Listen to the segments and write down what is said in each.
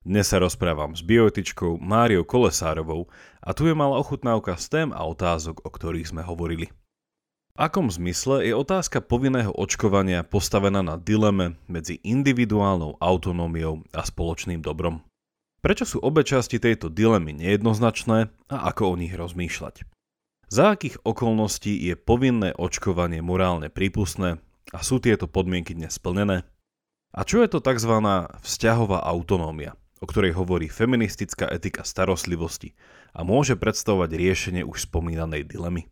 Dnes sa rozprávam s bioetičkou Máriou Kolesárovou a tu je malá ochutnávka z tém a otázok, o ktorých sme hovorili. V akom zmysle je otázka povinného očkovania postavená na dileme medzi individuálnou autonómiou a spoločným dobrom? Prečo sú obe časti tejto dilemy nejednoznačné a ako o nich rozmýšľať? Za akých okolností je povinné očkovanie morálne prípustné a sú tieto podmienky dnes splnené? A čo je to tzv. vzťahová autonómia, o ktorej hovorí feministická etika starostlivosti a môže predstavovať riešenie už spomínanej dilemy?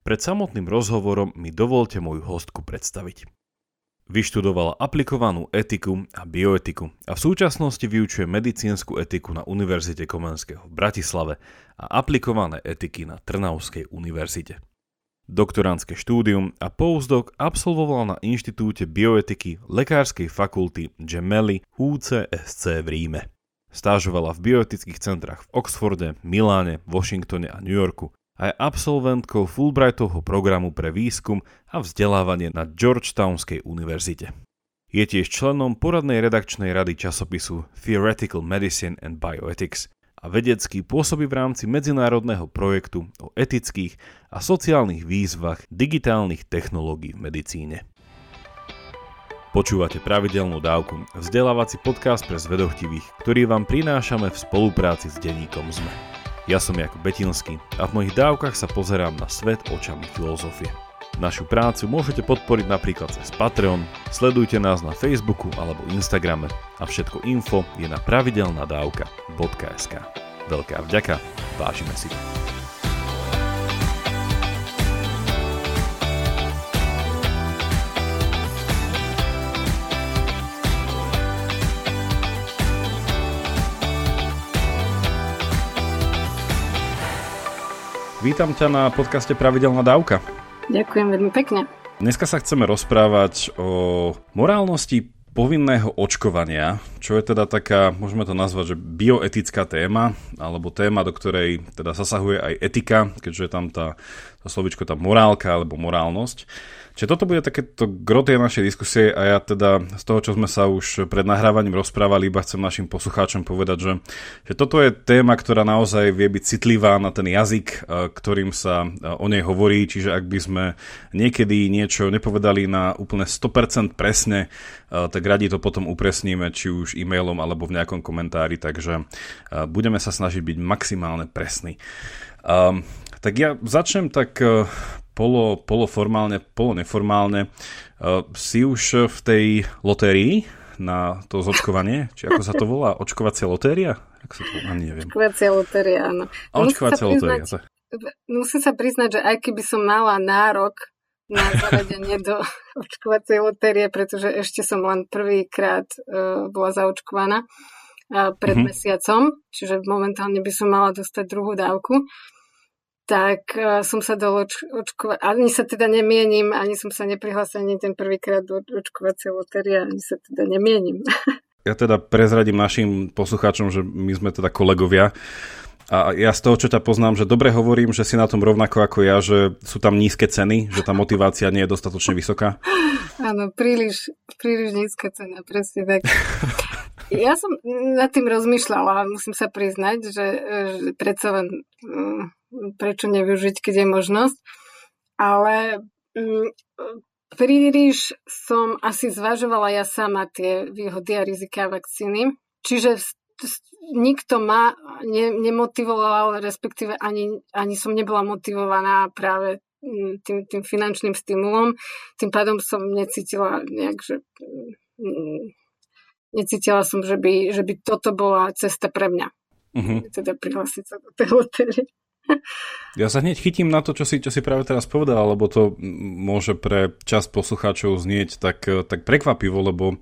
Pred samotným rozhovorom mi dovolte moju hostku predstaviť. Vyštudovala aplikovanú etiku a bioetiku a v súčasnosti vyučuje medicínsku etiku na Univerzite Komenského v Bratislave a aplikované etiky na Trnavskej univerzite. Doktorantské štúdium a postdoc absolvovala na Inštitúte bioetiky Lekárskej fakulty Gemelli UCSC v Ríme. Stážovala v bioetických centrách v Oxforde, Miláne, Washingtone a New Yorku a je absolventkou Fulbrightovho programu pre výskum a vzdelávanie na Georgetownskej univerzite. Je tiež členom poradnej redakčnej rady časopisu Theoretical Medicine and Bioethics a vedecky pôsobí v rámci medzinárodného projektu o etických a sociálnych výzvach digitálnych technológií v medicíne. Počúvate pravidelnú dávku, vzdelávací podcast pre zvedochtivých, ktorý vám prinášame v spolupráci s denníkom ZME. Ja som Jakub Betinský a v mojich dávkach sa pozerám na svet očami filozofie. Našu prácu môžete podporiť napríklad cez Patreon, sledujte nás na Facebooku alebo Instagrame a všetko info je na pravidelnadavka.sk. Veľká vďaka, vážime si to. Vítam ťa na podcaste Pravidelná dávka. Ďakujem veľmi pekne. Dneska sa chceme rozprávať o morálnosti povinného očkovania, čo je teda taká, môžeme to nazvať, že bioetická téma, alebo téma, do ktorej teda zasahuje aj etika, keďže je tam tá, tá slovičko, tá morálka alebo morálnosť. Čiže toto bude takéto grotie našej diskusie a ja teda z toho, čo sme sa už pred nahrávaním rozprávali, iba chcem našim poslucháčom povedať, že, že toto je téma, ktorá naozaj vie byť citlivá na ten jazyk, e, ktorým sa e, o nej hovorí, čiže ak by sme niekedy niečo nepovedali na úplne 100% presne, e, tak radi to potom upresníme, či už e-mailom alebo v nejakom komentári, takže budeme sa snažiť byť maximálne presní. Um, tak ja začnem tak polo, poloformálne, poloneformálne. Uh, si už v tej lotérii na to zočkovanie? Či ako sa to volá? Očkovacia lotéria? Ako sa to, ani neviem. Očkovacia lotéria, áno. A očkovacia lotéria. Musím sa priznať, že aj keby som mala nárok na zaradenie do očkovacej lotérie, pretože ešte som len prvýkrát uh, bola zaočkovaná uh, pred mm-hmm. mesiacom, čiže momentálne by som mala dostať druhú dávku tak uh, som sa dal oč- očkovať. Ani sa teda nemienim, ani som sa neprihlásil ani ten prvýkrát do očkovacej lotérie, ani sa teda nemienim. Ja teda prezradím našim poslucháčom, že my sme teda kolegovia. A ja z toho, čo ťa poznám, že dobre hovorím, že si na tom rovnako ako ja, že sú tam nízke ceny, že tá motivácia nie je dostatočne vysoká. Áno, príliš, príliš nízka cena, presne tak. Ja som nad tým rozmýšľala, musím sa priznať, že, že predsa len mm, prečo nevyužiť, keď je možnosť. Ale mm, príliš som asi zvažovala ja sama tie výhody a rizika vakcíny. Čiže nikto ma ne, nemotivoval, respektíve ani, ani som nebola motivovaná práve mm, tým, tým finančným stimulom. Tým pádom som necítila nejak, že mm, necítila som, že by, že by toto bola cesta pre mňa. Uh-huh. Teda prihlásiť sa do tej lotérie. Ja sa hneď chytím na to, čo si, čo si práve teraz povedal, lebo to môže pre časť poslucháčov znieť tak, tak prekvapivo, lebo e,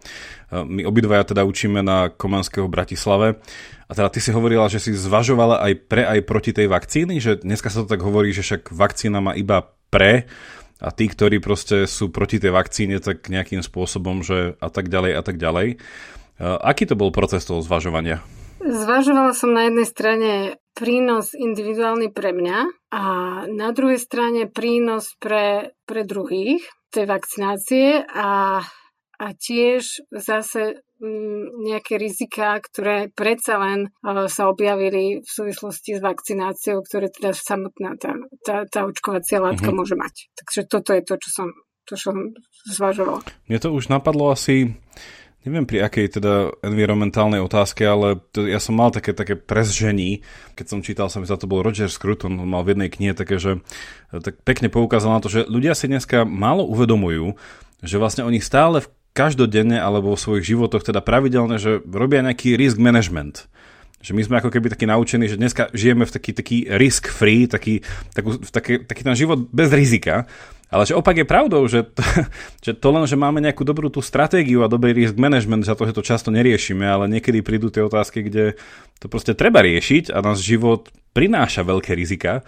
my obidvaja teda učíme na Komanského Bratislave a teda ty si hovorila, že si zvažovala aj pre, aj proti tej vakcíny, že dneska sa to tak hovorí, že však vakcína má iba pre a tí, ktorí proste sú proti tej vakcíne, tak nejakým spôsobom, že a tak ďalej a tak ďalej. E, aký to bol proces toho zvažovania? Zvažovala som na jednej strane prínos individuálny pre mňa a na druhej strane prínos pre, pre druhých tej vakcinácie a, a tiež zase mm, nejaké rizika, ktoré predsa len sa objavili v súvislosti s vakcináciou, ktoré teda samotná tá, tá, tá očkovacia látka mm-hmm. môže mať. Takže toto je to, čo som, to, čo som zvažovala. Mne to už napadlo asi Neviem pri akej teda environmentálnej otázke, ale to, ja som mal také, také presžení, keď som čítal, sa mi za to bol Roger Scruton, on mal v jednej knihe také, že tak pekne poukázal na to, že ľudia si dneska málo uvedomujú, že vlastne oni stále v každodenne alebo vo svojich životoch teda pravidelne, že robia nejaký risk management. Že my sme ako keby takí naučení, že dneska žijeme v taký, taký risk free, taký, takú, taký, taký ten život bez rizika. Ale že opak je pravdou, že to, že to len, že máme nejakú dobrú tú stratégiu a dobrý risk management, za to, že to často neriešime, ale niekedy prídu tie otázky, kde to proste treba riešiť a náš život prináša veľké rizika.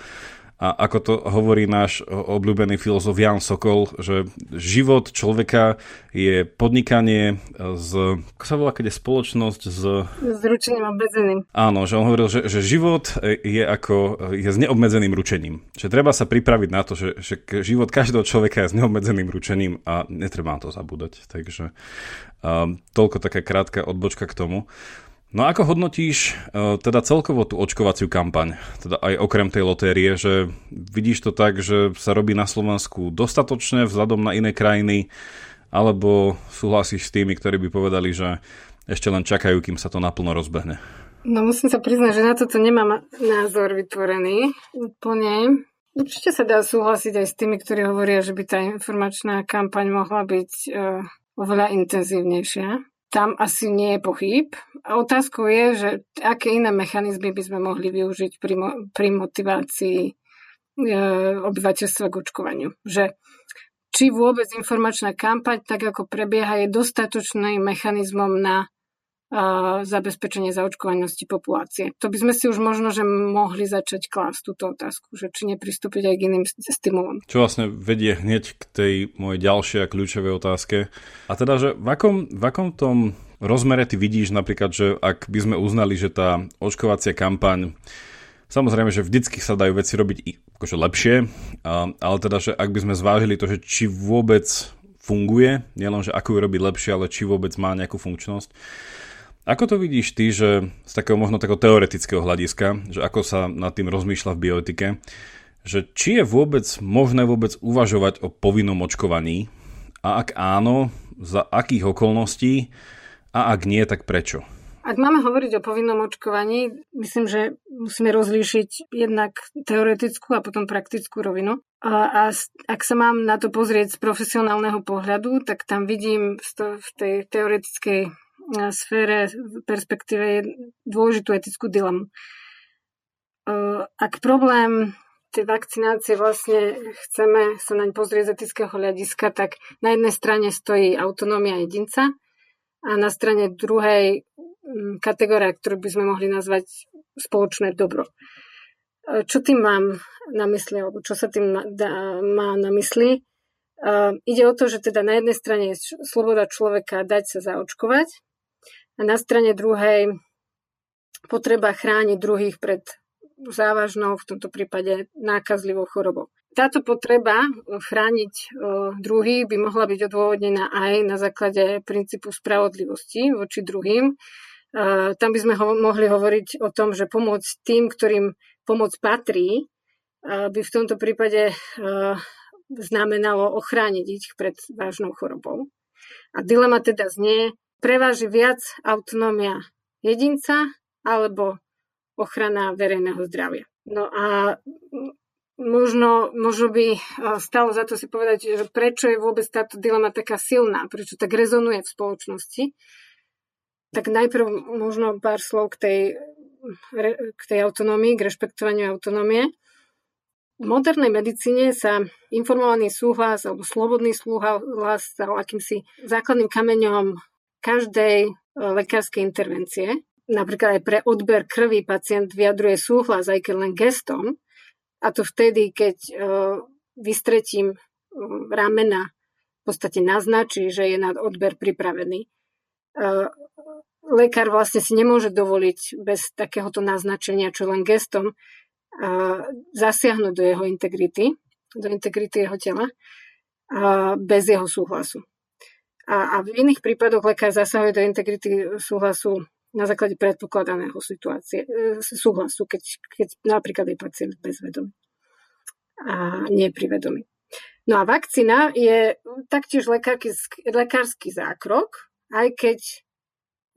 A ako to hovorí náš obľúbený filozof Jan Sokol, že život človeka je podnikanie z... Ako sa volá, keď je spoločnosť z... S ručením obmedzeným. Áno, že on hovoril, že, že život je ako je s neobmedzeným ručením. Že treba sa pripraviť na to, že, že život každého človeka je s neobmedzeným ručením a netreba na to zabúdať. Takže um, toľko taká krátka odbočka k tomu. No ako hodnotíš uh, teda celkovo tú očkovaciu kampaň, teda aj okrem tej lotérie, že vidíš to tak, že sa robí na Slovensku dostatočne vzhľadom na iné krajiny, alebo súhlasíš s tými, ktorí by povedali, že ešte len čakajú, kým sa to naplno rozbehne? No musím sa priznať, že na toto nemám názor vytvorený úplne. Určite sa dá súhlasiť aj s tými, ktorí hovoria, že by tá informačná kampaň mohla byť uh, oveľa intenzívnejšia tam asi nie je pochyb. A otázkou je, že aké iné mechanizmy by sme mohli využiť pri, mo- pri motivácii e, obyvateľstva k očkovaniu. Že či vôbec informačná kampaň, tak ako prebieha, je dostatočným mechanizmom na zabezpečenie zaočkovanosti populácie. To by sme si už možno, že mohli začať klásť túto otázku, že či nepristúpiť aj k iným stimulom. Čo vlastne vedie hneď k tej mojej ďalšej a kľúčovej otázke. A teda, že v akom, v akom tom rozmere ty vidíš napríklad, že ak by sme uznali, že tá očkovacia kampaň Samozrejme, že vždycky sa dajú veci robiť akože lepšie, ale teda, že ak by sme zvážili to, že či vôbec funguje, nielen, že ako ju robiť lepšie, ale či vôbec má nejakú funkčnosť, ako to vidíš ty, že z takého možno takého teoretického hľadiska, že ako sa nad tým rozmýšľa v bioetike, že či je vôbec možné vôbec uvažovať o povinnom očkovaní a ak áno, za akých okolností a ak nie, tak prečo? Ak máme hovoriť o povinnom očkovaní, myslím, že musíme rozlíšiť jednak teoretickú a potom praktickú rovinu. A, a ak sa mám na to pozrieť z profesionálneho pohľadu, tak tam vidím v tej teoretickej sfére, v perspektíve je dôležitú etickú dilemu. Ak problém tej vakcinácie vlastne chceme sa naň pozrieť z etického hľadiska, tak na jednej strane stojí autonómia jedinca a na strane druhej kategória, ktorú by sme mohli nazvať spoločné dobro. Čo tým mám na mysli, alebo čo sa tým má na mysli? Ide o to, že teda na jednej strane je sloboda človeka dať sa zaočkovať a na strane druhej potreba chrániť druhých pred závažnou, v tomto prípade nákazlivou chorobou. Táto potreba chrániť druhých by mohla byť odôvodnená aj na základe princípu spravodlivosti voči druhým. Tam by sme ho, mohli hovoriť o tom, že pomôcť tým, ktorým pomoc patrí, by v tomto prípade znamenalo ochrániť ich pred vážnou chorobou. A dilema teda znie, preváži viac autonómia jedinca alebo ochrana verejného zdravia. No a možno, možno by stalo za to si povedať, že prečo je vôbec táto dilema taká silná, prečo tak rezonuje v spoločnosti. Tak najprv možno pár slov k tej, k tej autonómii, k rešpektovaniu autonómie. V modernej medicíne sa informovaný súhlas alebo slobodný súhlas stal akýmsi základným kameňom každej e, lekárskej intervencie. Napríklad aj pre odber krvi pacient vyjadruje súhlas, aj keď len gestom. A to vtedy, keď e, vystretím e, ramena v podstate naznačí, že je na odber pripravený. Lekár vlastne si nemôže dovoliť bez takéhoto naznačenia, čo len gestom, zasiahnuť do jeho integrity, do integrity jeho tela, bez jeho súhlasu. A, a v iných prípadoch lekár zasahuje do integrity súhlasu na základe predpokladaného situácie, e, súhlasu, keď, keď napríklad je pacient bezvedomý a nie pri. No a vakcína je taktiež lekársky, lekársky zákrok, aj keď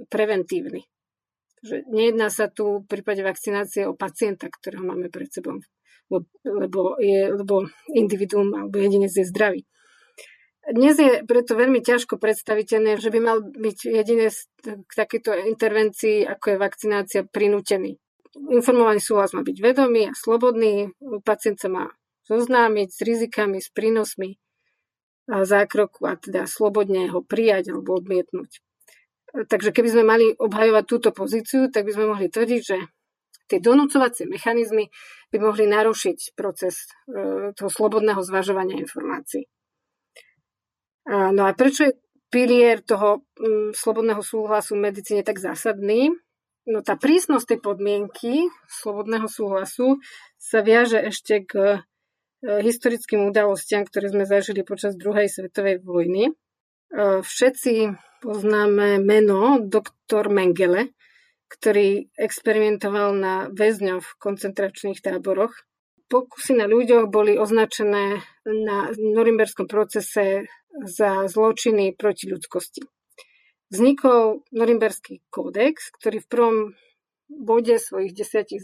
preventívny. Že nejedná sa tu v prípade vakcinácie o pacienta, ktorého máme pred sebou, lebo, je, lebo individuum alebo jedinec je zdravý. Dnes je preto veľmi ťažko predstaviteľné, že by mal byť jedine k takejto intervencii, ako je vakcinácia, prinútený. Informovaný súhlas má byť vedomý a slobodný, pacient sa má zoznámiť s rizikami, s prínosmi zákroku a teda slobodne ho prijať alebo odmietnúť. Takže keby sme mali obhajovať túto pozíciu, tak by sme mohli tvrdiť, že tie donúcovacie mechanizmy by mohli narušiť proces e, toho slobodného zvažovania informácií. No a prečo je pilier toho mm, slobodného súhlasu v medicíne tak zásadný? No tá prísnosť tej podmienky slobodného súhlasu sa viaže ešte k e, historickým udalostiam, ktoré sme zažili počas druhej svetovej vojny. E, všetci poznáme meno doktor Mengele, ktorý experimentoval na väzňov v koncentračných táboroch. Pokusy na ľuďoch boli označené na norimberskom procese za zločiny proti ľudskosti. Vznikol Norimberský kódex, ktorý v prvom bode svojich desiatich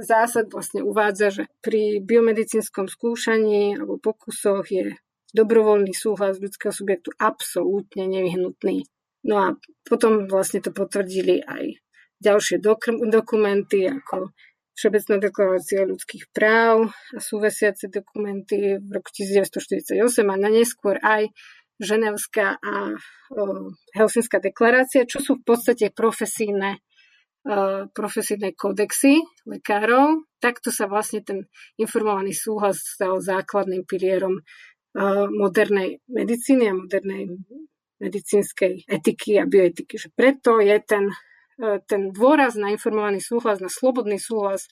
zásad vlastne uvádza, že pri biomedicínskom skúšaní alebo pokusoch je dobrovoľný súhlas ľudského subjektu absolútne nevyhnutný. No a potom vlastne to potvrdili aj ďalšie dok- dokumenty ako Všeobecná deklarácia ľudských práv a súvesiace dokumenty v roku 1948 a na neskôr aj Ženevská a Helsinská deklarácia, čo sú v podstate profesíne, o, profesíne kodexy lekárov. Takto sa vlastne ten informovaný súhlas stal základným pilierom modernej medicíny a modernej medicínskej etiky a bioetiky. Že preto je ten ten dôraz na informovaný súhlas, na slobodný súhlas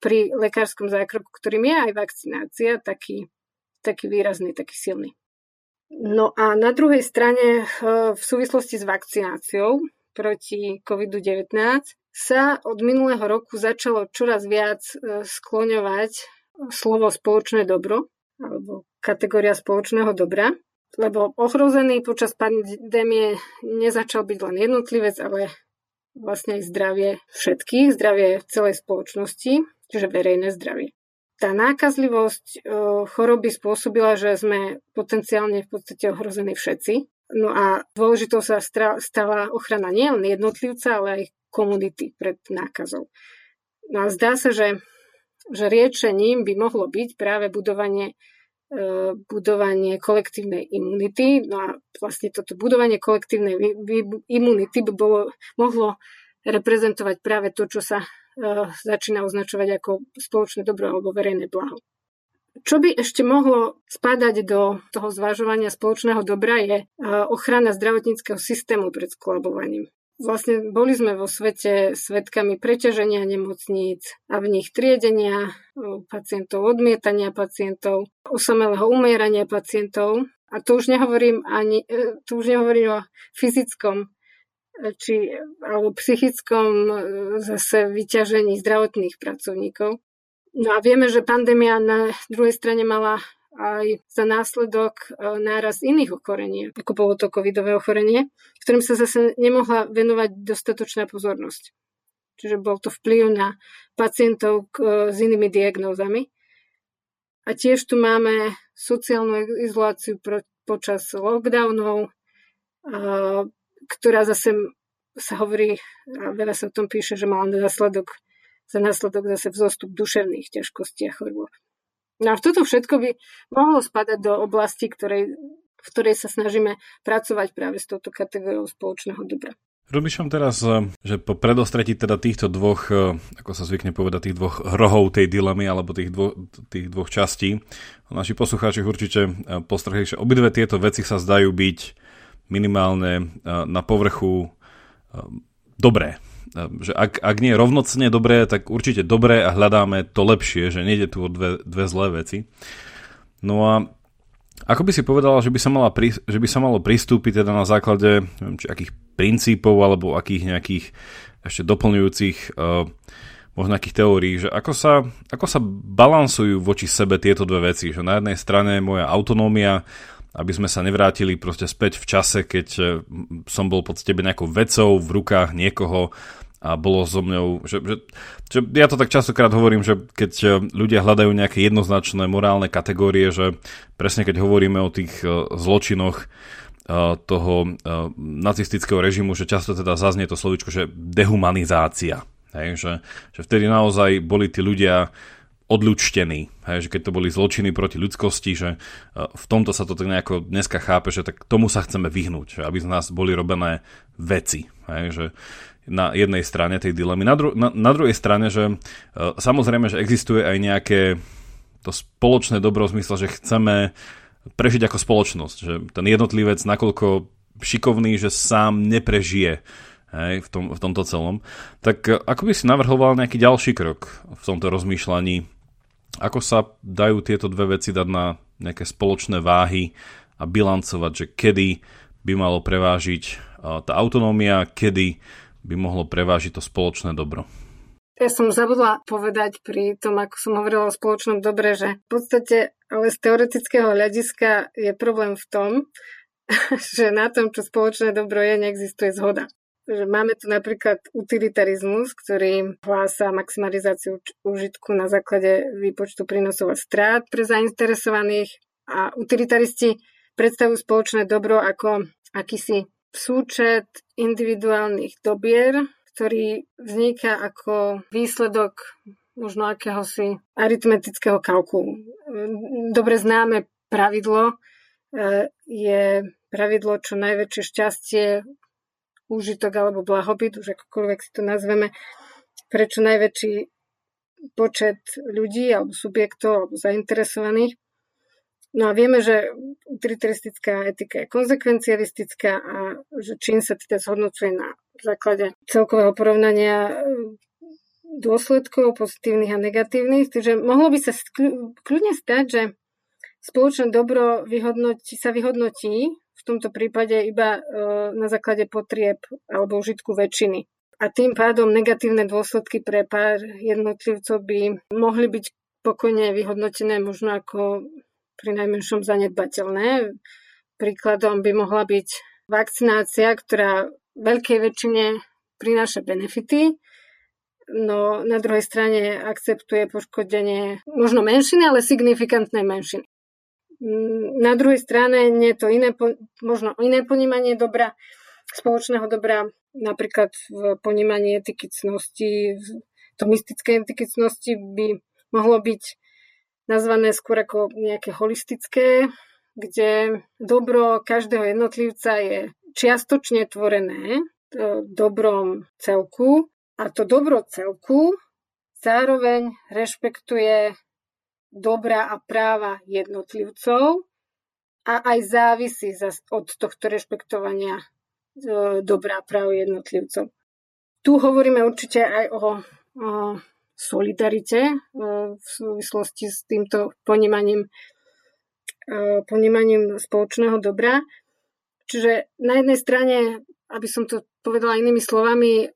pri lekárskom zákroku, ktorým je aj vakcinácia, taký, taký výrazný, taký silný. No a na druhej strane e, v súvislosti s vakcináciou proti COVID-19 sa od minulého roku začalo čoraz viac e, skloňovať slovo spoločné dobro alebo kategória spoločného dobra, lebo ohrozený počas pandémie nezačal byť len jednotlivec, ale vlastne aj zdravie všetkých, zdravie celej spoločnosti, čiže verejné zdravie. Tá nákazlivosť e, choroby spôsobila, že sme potenciálne v podstate ohrození všetci. No a dôležitou sa stala ochrana nielen jednotlivca, ale aj komunity pred nákazou. No a zdá sa, že, že riečením by mohlo byť práve budovanie budovanie kolektívnej imunity. No a vlastne toto budovanie kolektívnej imunity by bolo, mohlo reprezentovať práve to, čo sa uh, začína označovať ako spoločné dobro alebo verejné blaho. Čo by ešte mohlo spadať do toho zvažovania spoločného dobra je uh, ochrana zdravotníckého systému pred skolabovaním. Vlastne boli sme vo svete svetkami preťaženia nemocníc a v nich triedenia pacientov, odmietania pacientov, osamelého umierania pacientov. A to už nehovorím ani, e, tu už nehovorím o fyzickom e, či, alebo psychickom e, zase vyťažení zdravotných pracovníkov. No a vieme, že pandémia na druhej strane mala aj za následok e, náraz iných ochorení, ako bolo to covidové ochorenie, ktorým sa zase nemohla venovať dostatočná pozornosť. Čiže bol to vplyv na pacientov e, s inými diagnózami. A tiež tu máme sociálnu izoláciu počas lockdownov, ktorá zase sa hovorí, a veľa sa o tom píše, že mala následok, za následok zase vzostup duševných ťažkostí a chorôb. No a toto všetko by mohlo spadať do oblasti, ktorej, v ktorej sa snažíme pracovať práve s touto kategóriou spoločného dobra. Rozmýšľam teraz, eh, že po predostretí teda týchto dvoch, eh, ako sa zvykne povedať, tých dvoch rohov tej dilemy alebo tých, dvo, tých dvoch častí, naši poslucháči určite eh, postrhli, že obidve tieto veci sa zdajú byť minimálne na povrchu dobré že ak, ak nie je rovnocne dobré, tak určite dobré a hľadáme to lepšie, že nejde tu o dve, dve zlé veci. No a Ako by si povedala, že by sa, mala, že by sa malo pristúpiť teda na základe neviem, či akých princípov alebo akých nejakých ešte doplňujúcich uh, možno nejakých teórií, že ako sa, ako sa balansujú voči sebe tieto dve veci, že na jednej strane moja autonómia, aby sme sa nevrátili proste späť v čase, keď uh, som bol pod tebe nejakou vecou v rukách niekoho, a bolo so mňou, že, že, že ja to tak častokrát hovorím, že keď e, ľudia hľadajú nejaké jednoznačné morálne kategórie, že presne keď hovoríme o tých e, zločinoch e, toho nacistického režimu, že často teda zaznie to slovičko, že dehumanizácia. Hej, že, že vtedy naozaj boli tí ľudia odľučtení, hej, že keď to boli zločiny proti ľudskosti, že v tomto sa to tak nejako dneska chápe, že tak tomu sa chceme vyhnúť, že aby z nás boli robené veci, hej, že na jednej strane tej dilemy. Na, dru- na, na druhej strane, že uh, samozrejme, že existuje aj nejaké to spoločné dobro v zmysle, že chceme prežiť ako spoločnosť, že ten jednotlivec nakoľko šikovný, že sám neprežije hej, v, tom, v tomto celom. Tak uh, ako by si navrhoval nejaký ďalší krok v tomto rozmýšľaní? Ako sa dajú tieto dve veci dať na nejaké spoločné váhy a bilancovať, že kedy by malo prevážiť uh, tá autonómia, kedy by mohlo prevážiť to spoločné dobro. Ja som zabudla povedať pri tom, ako som hovorila o spoločnom dobre, že v podstate, ale z teoretického hľadiska je problém v tom, že na tom, čo spoločné dobro je, neexistuje zhoda. Že máme tu napríklad utilitarizmus, ktorý hlása maximalizáciu užitku na základe výpočtu prínosov a strát pre zainteresovaných a utilitaristi predstavujú spoločné dobro ako akýsi súčet individuálnych dobier, ktorý vzniká ako výsledok možno akéhosi aritmetického kalkulu. Dobre známe pravidlo e, je pravidlo čo najväčšie šťastie, úžitok alebo blahobyt, už akokoľvek si to nazveme, pre čo najväčší počet ľudí alebo subjektov alebo zainteresovaných. No a vieme, že utilitaristická etika je konzekvencialistická a že čím sa teda zhodnocuje na základe celkového porovnania e, dôsledkov pozitívnych a negatívnych. Takže mohlo by sa kľudne stať, že spoločné dobro vyhodnotí, sa vyhodnotí v tomto prípade iba e, na základe potrieb alebo užitku väčšiny. A tým pádom negatívne dôsledky pre pár jednotlivcov by mohli byť pokojne vyhodnotené možno ako pri najmenšom zanedbateľné. Príkladom by mohla byť vakcinácia, ktorá veľkej väčšine prináša benefity, no na druhej strane akceptuje poškodenie možno menšiny, ale signifikantnej menšiny. Na druhej strane nie je to iné, možno iné ponímanie dobra, spoločného dobra, napríklad v ponímaní etiky cnosti, to mystické etiky cnosti by mohlo byť nazvané skôr ako nejaké holistické, kde dobro každého jednotlivca je čiastočne tvorené dobrom celku. A to dobro celku zároveň rešpektuje dobra a práva jednotlivcov a aj závisí od tohto rešpektovania e, dobrá práv jednotlivcov. Tu hovoríme určite aj o, solidarite e, v súvislosti s týmto ponímaním, e, ponímaním spoločného dobra. Čiže na jednej strane, aby som to povedala inými slovami,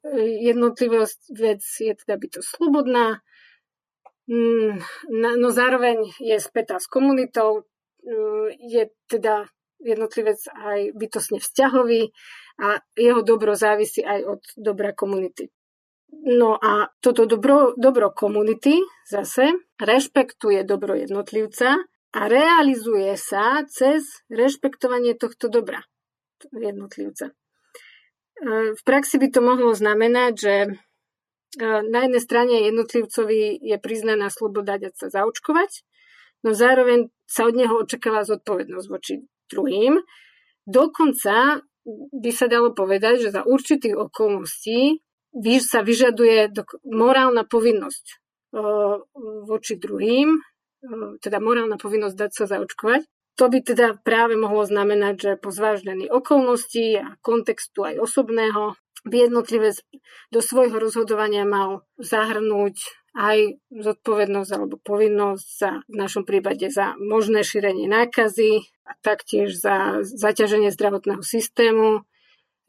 jednotlivosť vec je teda bytosť slobodná, no zároveň je spätá s komunitou, mm, je teda jednotlivec aj bytosne vzťahový a jeho dobro závisí aj od dobra komunity. No a toto dobro, dobro komunity zase rešpektuje dobro jednotlivca a realizuje sa cez rešpektovanie tohto dobra jednotlivca. E, v praxi by to mohlo znamenať, že na jednej strane jednotlivcovi je priznaná sloboda dať sa zaočkovať, no zároveň sa od neho očakáva zodpovednosť voči druhým. Dokonca by sa dalo povedať, že za určitých okolností sa vyžaduje morálna povinnosť voči druhým, teda morálna povinnosť dať sa zaočkovať. To by teda práve mohlo znamenať, že po zváždení okolností a kontextu aj osobného by jednotlivec do svojho rozhodovania mal zahrnúť aj zodpovednosť alebo povinnosť za, v našom prípade za možné šírenie nákazy a taktiež za zaťaženie zdravotného systému,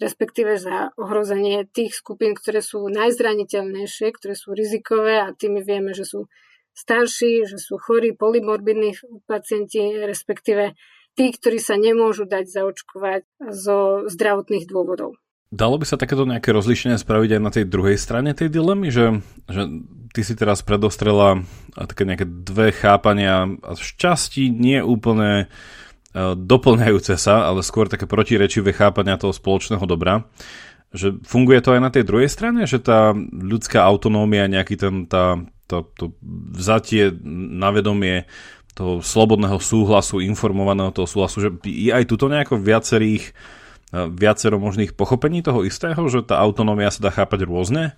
respektíve za ohrozenie tých skupín, ktoré sú najzraniteľnejšie, ktoré sú rizikové a tými vieme, že sú starší, že sú chorí, polymorbidní pacienti, respektíve tí, ktorí sa nemôžu dať zaočkovať zo zdravotných dôvodov. Dalo by sa takéto nejaké rozlišenie spraviť aj na tej druhej strane tej dilemy, že, že ty si teraz predostrela také nejaké dve chápania a šťastí nie úplne e, doplňajúce sa, ale skôr také protirečivé chápania toho spoločného dobra. Že funguje to aj na tej druhej strane, že tá ľudská autonómia, nejaký ten, tá, to, to vzatie na vedomie toho slobodného súhlasu, informovaného toho súhlasu, že je aj tuto nejako viacerých viacero možných pochopení toho istého, že tá autonómia sa dá chápať rôzne.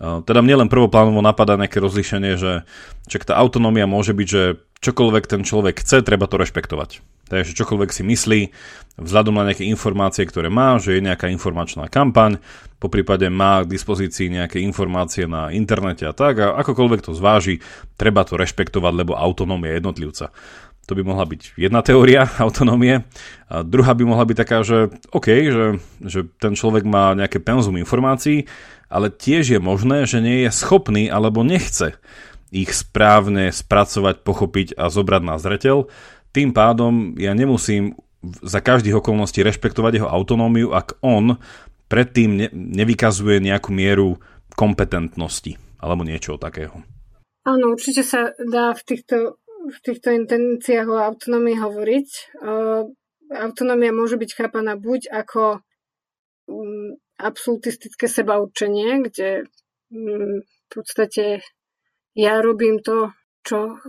Teda mne len prvoplánovo napadá nejaké rozlišenie, že čak tá autonómia môže byť, že čokoľvek ten človek chce, treba to rešpektovať. Takže čokoľvek si myslí, vzhľadom na nejaké informácie, ktoré má, že je nejaká informačná kampaň, po prípade má k dispozícii nejaké informácie na internete a tak, a akokoľvek to zváži, treba to rešpektovať, lebo autonómia jednotlivca. To by mohla byť jedna teória autonómie. A druhá by mohla byť taká, že OK, že, že ten človek má nejaké penzum informácií, ale tiež je možné, že nie je schopný alebo nechce ich správne spracovať, pochopiť a zobrať na zreteľ. Tým pádom ja nemusím za každých okolností rešpektovať jeho autonómiu, ak on predtým ne, nevykazuje nejakú mieru kompetentnosti alebo niečo takého. Áno, určite sa dá v týchto v týchto intenciách o autonómii hovoriť. Autonómia môže byť chápaná buď ako mm, absolutistické sebaurčenie, kde mm, v podstate ja robím to, čo,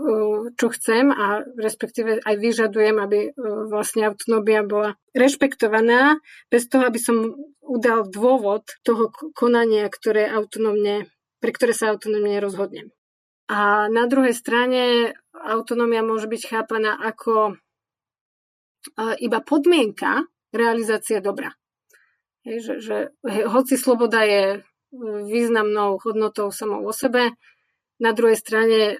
čo chcem a respektíve aj vyžadujem, aby vlastne autonómia bola rešpektovaná bez toho, aby som udal dôvod toho konania, ktoré autonómne, pre ktoré sa autonómne rozhodnem. A na druhej strane autonómia môže byť chápaná ako iba podmienka realizácie dobra. Hej, že, že hoci sloboda je významnou hodnotou samou o sebe, na druhej strane,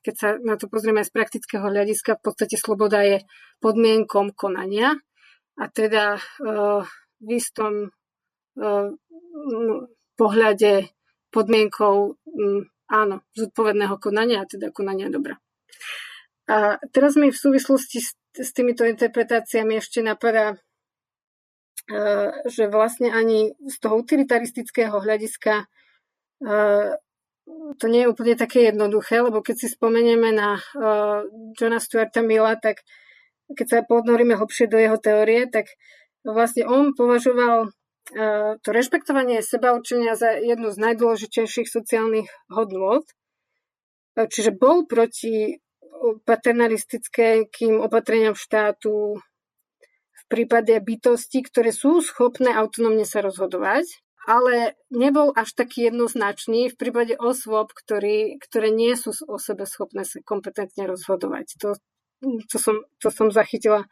keď sa na to pozrieme z praktického hľadiska, v podstate sloboda je podmienkom konania a teda v istom pohľade podmienkou áno, zodpovedného konania, a teda konania dobra. A teraz mi v súvislosti s, s týmito interpretáciami ešte napadá, e, že vlastne ani z toho utilitaristického hľadiska e, to nie je úplne také jednoduché, lebo keď si spomenieme na e, Johna Stuarta Milla, tak keď sa podnoríme hlbšie do jeho teórie, tak vlastne on považoval to rešpektovanie seba určenia za jednu z najdôležitejších sociálnych hodnôt. Čiže bol proti paternalistickým opatreniam štátu v prípade bytosti, ktoré sú schopné autonómne sa rozhodovať, ale nebol až taký jednoznačný v prípade osôb, ktorý, ktoré nie sú o sebe schopné sa kompetentne rozhodovať. To, to, som, to som zachytila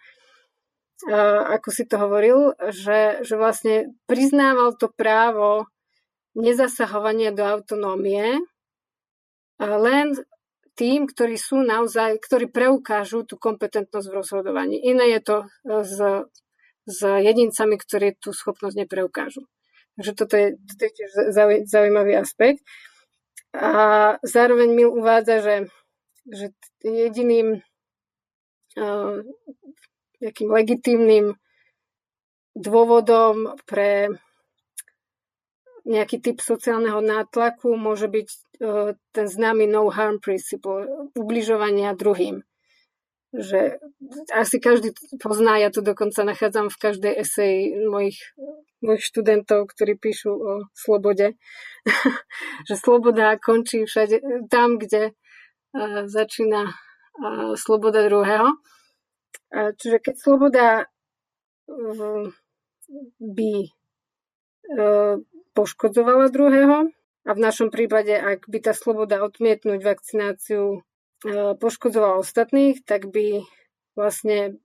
ako si to hovoril, že, že vlastne priznával to právo nezasahovania do autonómie len tým, ktorí sú naozaj, ktorí preukážu tú kompetentnosť v rozhodovaní. Iné je to e, s, s jedincami, ktorí tú schopnosť nepreukážu. Takže toto je, toto je tiež zaujímavý aspekt. A zároveň mi uvádza, že, že jediným nejakým legitímnym dôvodom pre nejaký typ sociálneho nátlaku môže byť e, ten známy no harm principle, ubližovania druhým. Že asi každý pozná, ja tu dokonca nachádzam v každej esej mojich, mojich študentov, ktorí píšu o slobode, že sloboda končí všade tam, kde uh, začína uh, sloboda druhého. Čiže keď sloboda by e, poškodzovala druhého a v našom prípade, ak by tá sloboda odmietnúť vakcináciu e, poškodzovala ostatných, tak by vlastne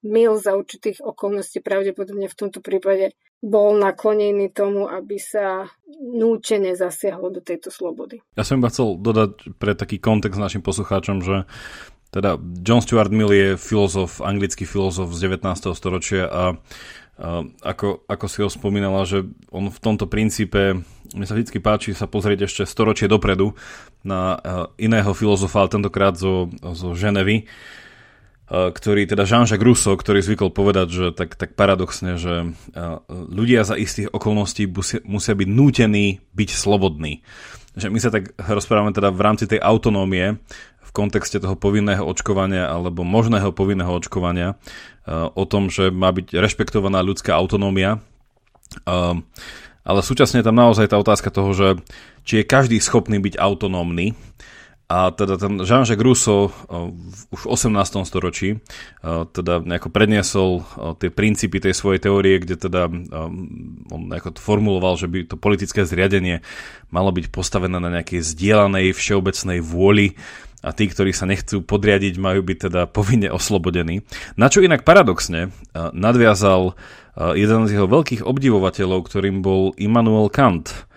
mil za určitých okolností pravdepodobne v tomto prípade bol naklonený tomu, aby sa núčene zasiahlo do tejto slobody. Ja som iba chcel dodať pre taký kontext našim poslucháčom, že teda John Stuart Mill je filozof, anglický filozof z 19. storočia a, a ako, ako si ho spomínala, že on v tomto princípe, mne sa vždy páči sa pozrieť ešte storočie dopredu na iného filozofa, ale tentokrát zo, zo Ženevy, Eh, ktorý teda Jean-Jacques Rousseau, ktorý zvykol povedať, že tak, tak paradoxne, že eh, ľudia za istých okolností musia, musia byť nútení byť slobodní. Že my sa tak rozprávame teda v rámci tej autonómie kontexte toho povinného očkovania alebo možného povinného očkovania eh, o tom, že má byť rešpektovaná ľudská autonómia. Ale súčasne tam naozaj tá otázka toho, že či je každý schopný byť autonómny a teda ten Jean-Jacques Rousseau už v 18. storočí teda nejako predniesol tie princípy tej svojej teórie, kde teda on nejako formuloval, že by to politické zriadenie malo byť postavené na nejakej zdieľanej všeobecnej vôli a tí, ktorí sa nechcú podriadiť, majú byť teda povinne oslobodení. Na čo inak paradoxne nadviazal jeden z jeho veľkých obdivovateľov, ktorým bol Immanuel Kant,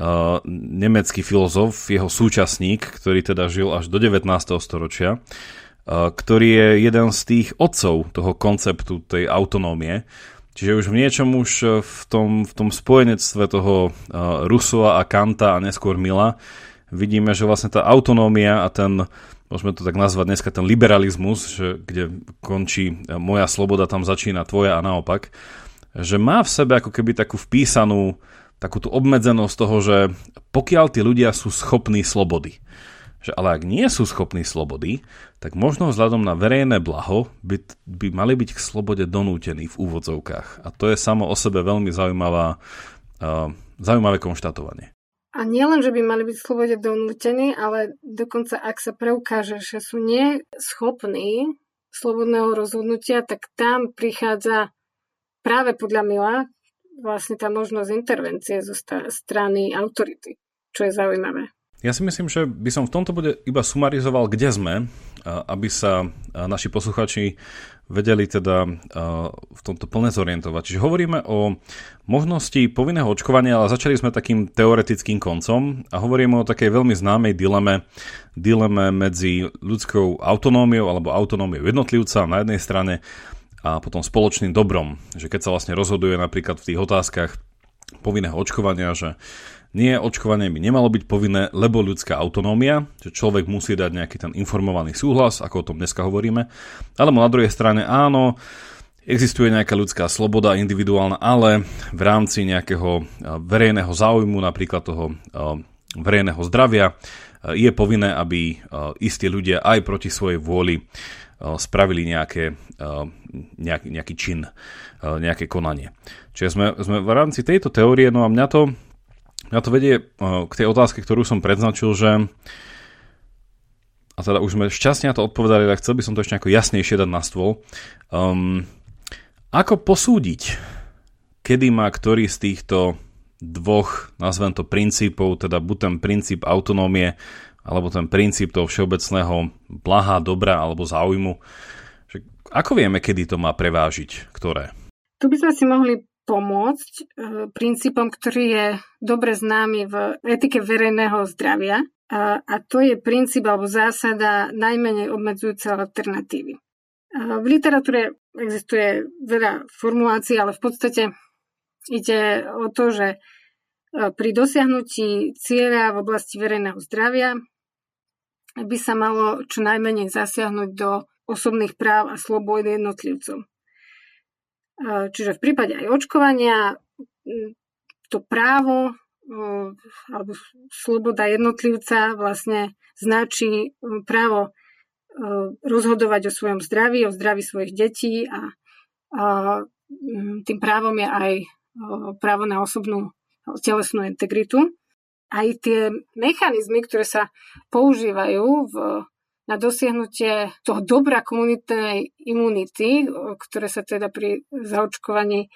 Uh, nemecký filozof, jeho súčasník, ktorý teda žil až do 19. storočia, uh, ktorý je jeden z tých otcov toho konceptu tej autonómie. Čiže už v niečom už uh, v tom, v tom spojenectve toho Rusova a Kanta a neskôr Mila vidíme, že vlastne tá autonómia a ten, môžeme to tak nazvať dneska, ten liberalizmus, že, kde končí moja sloboda, tam začína tvoja a naopak, že má v sebe ako keby takú vpísanú takú tú obmedzenosť toho, že pokiaľ tí ľudia sú schopní slobody, že ale ak nie sú schopní slobody, tak možno vzhľadom na verejné blaho by, by mali byť k slobode donútení v úvodzovkách. A to je samo o sebe veľmi zaujímavá, uh, zaujímavé konštatovanie. A nie len, že by mali byť slobode donútení, ale dokonca ak sa preukáže, že sú neschopní slobodného rozhodnutia, tak tam prichádza práve podľa Mila vlastne tá možnosť intervencie zo strany autority, čo je zaujímavé. Ja si myslím, že by som v tomto bude iba sumarizoval, kde sme, aby sa naši posluchači vedeli teda v tomto plne zorientovať. Čiže hovoríme o možnosti povinného očkovania, ale začali sme takým teoretickým koncom a hovoríme o takej veľmi známej dileme, dileme medzi ľudskou autonómiou alebo autonómiou jednotlivca na jednej strane a potom spoločným dobrom. Že keď sa vlastne rozhoduje napríklad v tých otázkach povinného očkovania, že nie, očkovanie by nemalo byť povinné, lebo ľudská autonómia, že človek musí dať nejaký ten informovaný súhlas, ako o tom dneska hovoríme, alebo na druhej strane áno, existuje nejaká ľudská sloboda individuálna, ale v rámci nejakého verejného záujmu, napríklad toho verejného zdravia, je povinné, aby istí ľudia aj proti svojej vôli spravili nejaké, nejaký, nejaký čin, nejaké konanie. Čiže sme, sme v rámci tejto teórie, no a mňa to, mňa to vedie k tej otázke, ktorú som predznačil, že a teda už sme šťastne na to odpovedali, ale chcel by som to ešte nejako jasnejšie dať na stôl. Um, ako posúdiť, kedy má ktorý z týchto dvoch, nazvem to princípov, teda buď ten princíp autonómie alebo ten princíp toho všeobecného blaha, dobra alebo záujmu. Ako vieme, kedy to má prevážiť? Ktoré? Tu by sme si mohli pomôcť e, princípom, ktorý je dobre známy v etike verejného zdravia a, to je princíp alebo zásada najmenej obmedzujúce alternatívy. V literatúre existuje veľa formulácií, ale v podstate ide o to, že e, pri dosiahnutí cieľa v oblasti verejného zdravia by sa malo čo najmenej zasiahnuť do osobných práv a slobod jednotlivcov. Čiže v prípade aj očkovania to právo alebo sloboda jednotlivca vlastne značí právo rozhodovať o svojom zdraví, o zdraví svojich detí a, a tým právom je aj právo na osobnú telesnú integritu. Aj tie mechanizmy, ktoré sa používajú v, na dosiahnutie toho dobra komunitnej imunity, ktoré sa teda pri zaočkovaní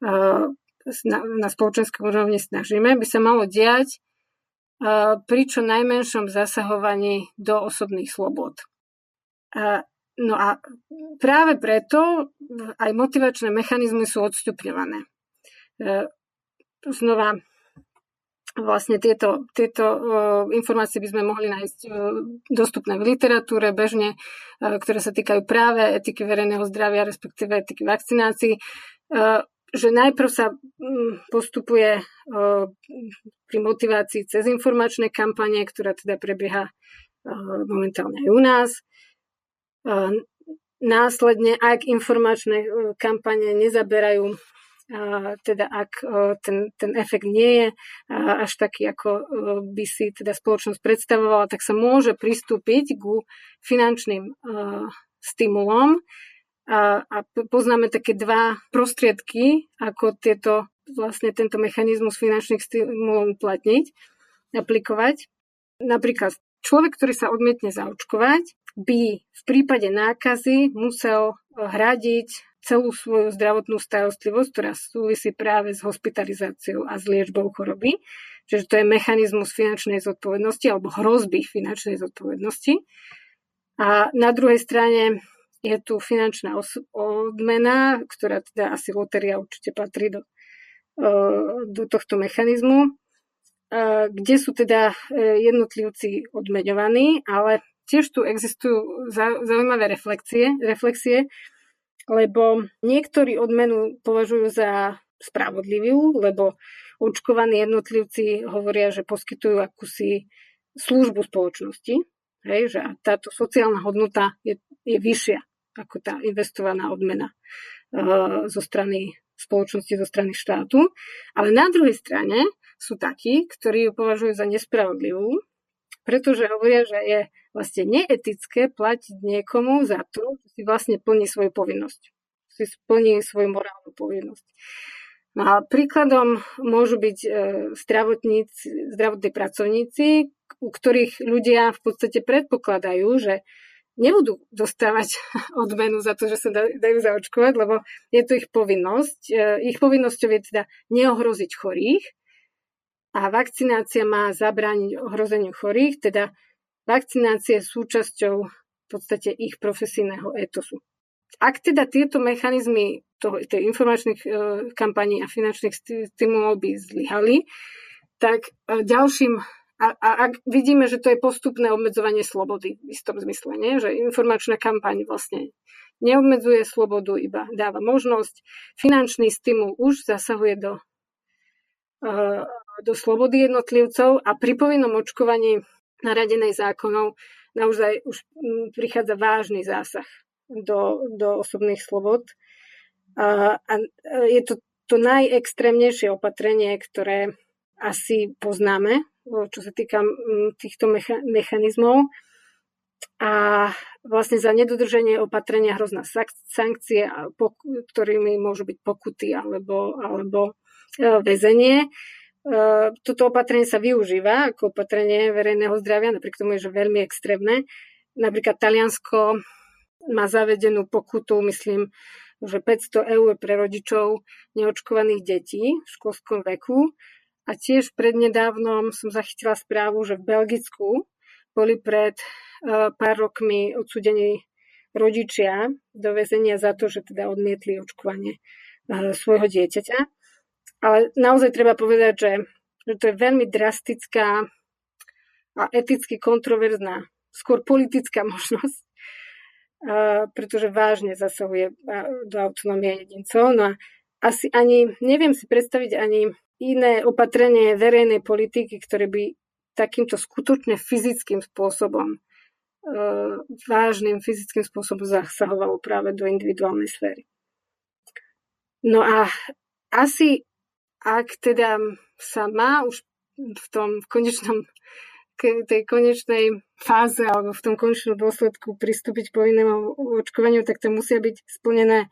na, na spoločenskej úrovni snažíme, by sa malo diať pri čo najmenšom zasahovaní do osobných slobod. No a práve preto aj motivačné mechanizmy sú odstupňované. znova vlastne tieto, tieto uh, informácie by sme mohli nájsť uh, dostupné v literatúre bežne, uh, ktoré sa týkajú práve etiky verejného zdravia, respektíve etiky vakcinácií, že najprv sa um, postupuje pri motivácii cez informačné kampanie, ktorá teda prebieha momentálne aj u nás. Následne, ak informačné kampanie nezaberajú teda ak ten, ten efekt nie je až taký, ako by si teda spoločnosť predstavovala, tak sa môže pristúpiť ku finančným stimulom. A, poznáme také dva prostriedky, ako tieto, vlastne tento mechanizmus finančných stimulov uplatniť, aplikovať. Napríklad človek, ktorý sa odmietne zaočkovať, by v prípade nákazy musel hradiť celú svoju zdravotnú starostlivosť, ktorá súvisí práve s hospitalizáciou a s liečbou choroby. Čiže to je mechanizmus finančnej zodpovednosti alebo hrozby finančnej zodpovednosti. A na druhej strane je tu finančná odmena, ktorá teda asi loteria určite patrí do, do tohto mechanizmu, kde sú teda e, jednotlivci odmeňovaní, ale tiež tu existujú zaujímavé reflexie, reflexie lebo niektorí odmenu považujú za spravodlivú, lebo očkovaní jednotlivci hovoria, že poskytujú akúsi službu spoločnosti, hej, že táto sociálna hodnota je, je vyššia ako tá investovaná odmena uh, zo strany spoločnosti, zo strany štátu. Ale na druhej strane sú takí, ktorí ju považujú za nespravodlivú, pretože hovoria, že je vlastne neetické platiť niekomu za to, že si vlastne plní svoju povinnosť. Si splní svoju morálnu povinnosť. No a príkladom môžu byť e, zdravotníci, zdravotní pracovníci, u ktorých ľudia v podstate predpokladajú, že nebudú dostávať odmenu za to, že sa dajú zaočkovať, lebo je to ich povinnosť. E, ich povinnosťou je teda neohroziť chorých a vakcinácia má zabrániť ohrozeniu chorých, teda Vakcinácia je súčasťou v podstate ich profesijného etosu. Ak teda tieto mechanizmy toho, tej informačných e, kampaní a finančných stimulov by zlyhali, tak e, ďalším a, a ak vidíme, že to je postupné obmedzovanie slobody v istom zmysle, nie? že informačná kampaň vlastne neobmedzuje slobodu, iba dáva možnosť. Finančný stimul už zasahuje do, e, do slobody jednotlivcov a pri povinnom očkovaní naradenej zákonov naozaj už mm, prichádza vážny zásah do, do osobných slobod. A, a je to to najextrémnejšie opatrenie, ktoré asi poznáme, čo sa týka mm, týchto mecha- mechanizmov. A vlastne za nedodržanie opatrenia hrozná sankcie, ktorými môžu byť pokuty alebo, alebo e, väzenie. E, toto opatrenie sa využíva ako opatrenie verejného zdravia, napriek tomu je, že veľmi extrémne. Napríklad Taliansko má zavedenú pokutu, myslím, že 500 eur pre rodičov neočkovaných detí v školskom veku. A tiež prednedávnom som zachytila správu, že v Belgicku boli pred e, pár rokmi odsudení rodičia do väzenia za to, že teda odmietli očkovanie e, svojho dieťaťa. Ale naozaj treba povedať, že, že to je veľmi drastická a eticky kontroverzná, skôr politická možnosť, pretože vážne zasahuje do autonómie jedincov. No a asi ani, neviem si predstaviť ani iné opatrenie verejnej politiky, ktoré by takýmto skutočne fyzickým spôsobom, e, vážnym fyzickým spôsobom zasahovalo práve do individuálnej sféry. No a asi ak teda sa má už v tom konečnom tej konečnej fáze alebo v tom konečnom dôsledku pristúpiť k povinnému očkovaniu, tak to musia byť splnené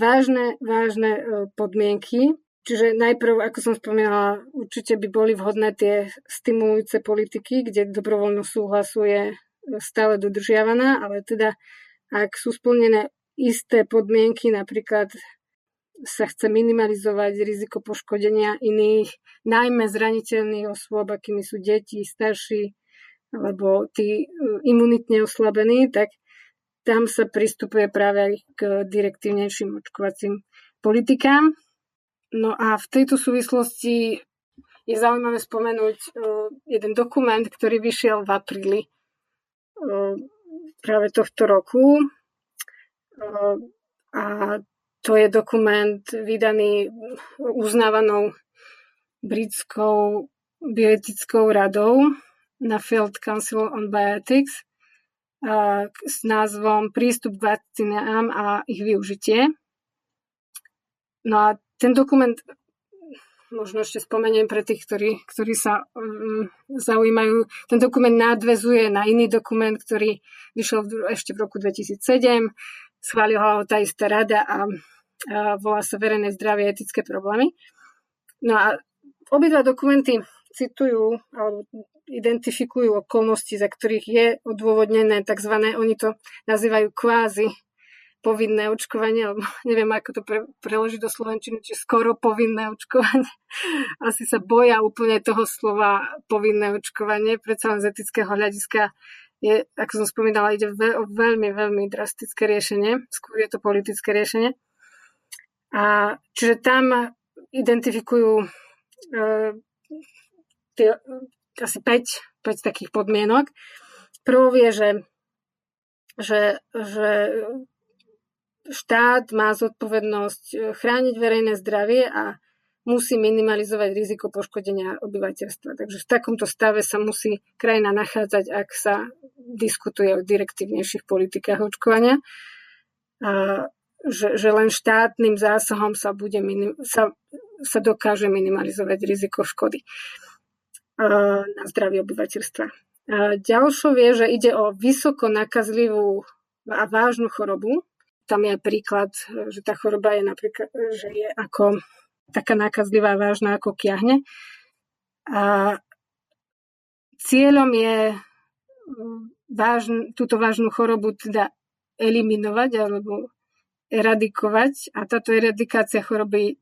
vážne, vážne e, podmienky. Čiže najprv, ako som spomínala, určite by boli vhodné tie stimulujúce politiky, kde dobrovoľnosť súhlasu je stále dodržiavaná, ale teda ak sú splnené isté podmienky, napríklad sa chce minimalizovať riziko poškodenia iných, najmä zraniteľných osôb, akými sú deti, starší alebo tí e, imunitne oslabení, tak tam sa pristupuje práve k direktívnejším očkovacím politikám. No a v tejto súvislosti je zaujímavé spomenúť uh, jeden dokument, ktorý vyšiel v apríli uh, práve tohto roku. A to je dokument vydaný uznávanou britskou bioetickou radou na Field Council on Bioethics s názvom Prístup k vakcínám a ich využitie. No a ten dokument možno ešte spomeniem pre tých, ktorí, ktorí sa um, zaujímajú. Ten dokument nadvezuje na iný dokument, ktorý vyšiel v, ešte v roku 2007. Schválila ho tá istá rada a volá sa Verejné zdravie a etické problémy. No a obidva dokumenty citujú alebo identifikujú okolnosti, za ktorých je odôvodnené tzv. oni to nazývajú kvázi povinné očkovanie, alebo neviem, ako to pre, preložiť do slovenčiny, či skoro povinné očkovanie. Asi sa boja úplne toho slova povinné očkovanie, predsa len z etického hľadiska je, ako som spomínala, ide o veľmi, veľmi drastické riešenie, skôr je to politické riešenie. A čiže tam identifikujú e, tie, asi 5, 5 takých podmienok. Prvou je, že, že, že štát má zodpovednosť e, chrániť verejné zdravie a musí minimalizovať riziko poškodenia obyvateľstva. Takže v takomto stave sa musí krajina nachádzať, ak sa diskutuje o direktívnejších politikách očkovania. A že, že len štátnym zásahom sa, bude minim, sa, sa dokáže minimalizovať riziko škody na zdravie obyvateľstva. A ďalšou je, že ide o vysoko nakazlivú a vážnu chorobu, tam je príklad, že tá choroba je napríklad, že je ako taká nákazlivá, vážna ako kiahne. A cieľom je vážn, túto vážnu chorobu teda eliminovať alebo eradikovať a táto eradikácia choroby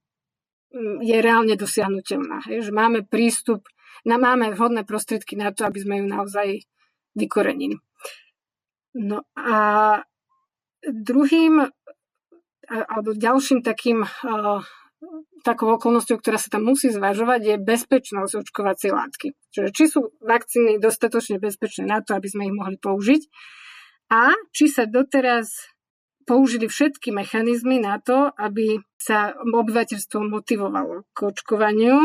mm, je reálne dosiahnutelná. Hej, že máme prístup, na, máme vhodné prostriedky na to, aby sme ju naozaj vykorenili. No a Druhým alebo ďalším takým takou okolnosťou, ktorá sa tam musí zvažovať, je bezpečnosť očkovacej látky. Čiže či sú vakcíny dostatočne bezpečné na to, aby sme ich mohli použiť a či sa doteraz použili všetky mechanizmy na to, aby sa obyvateľstvo motivovalo k očkovaniu,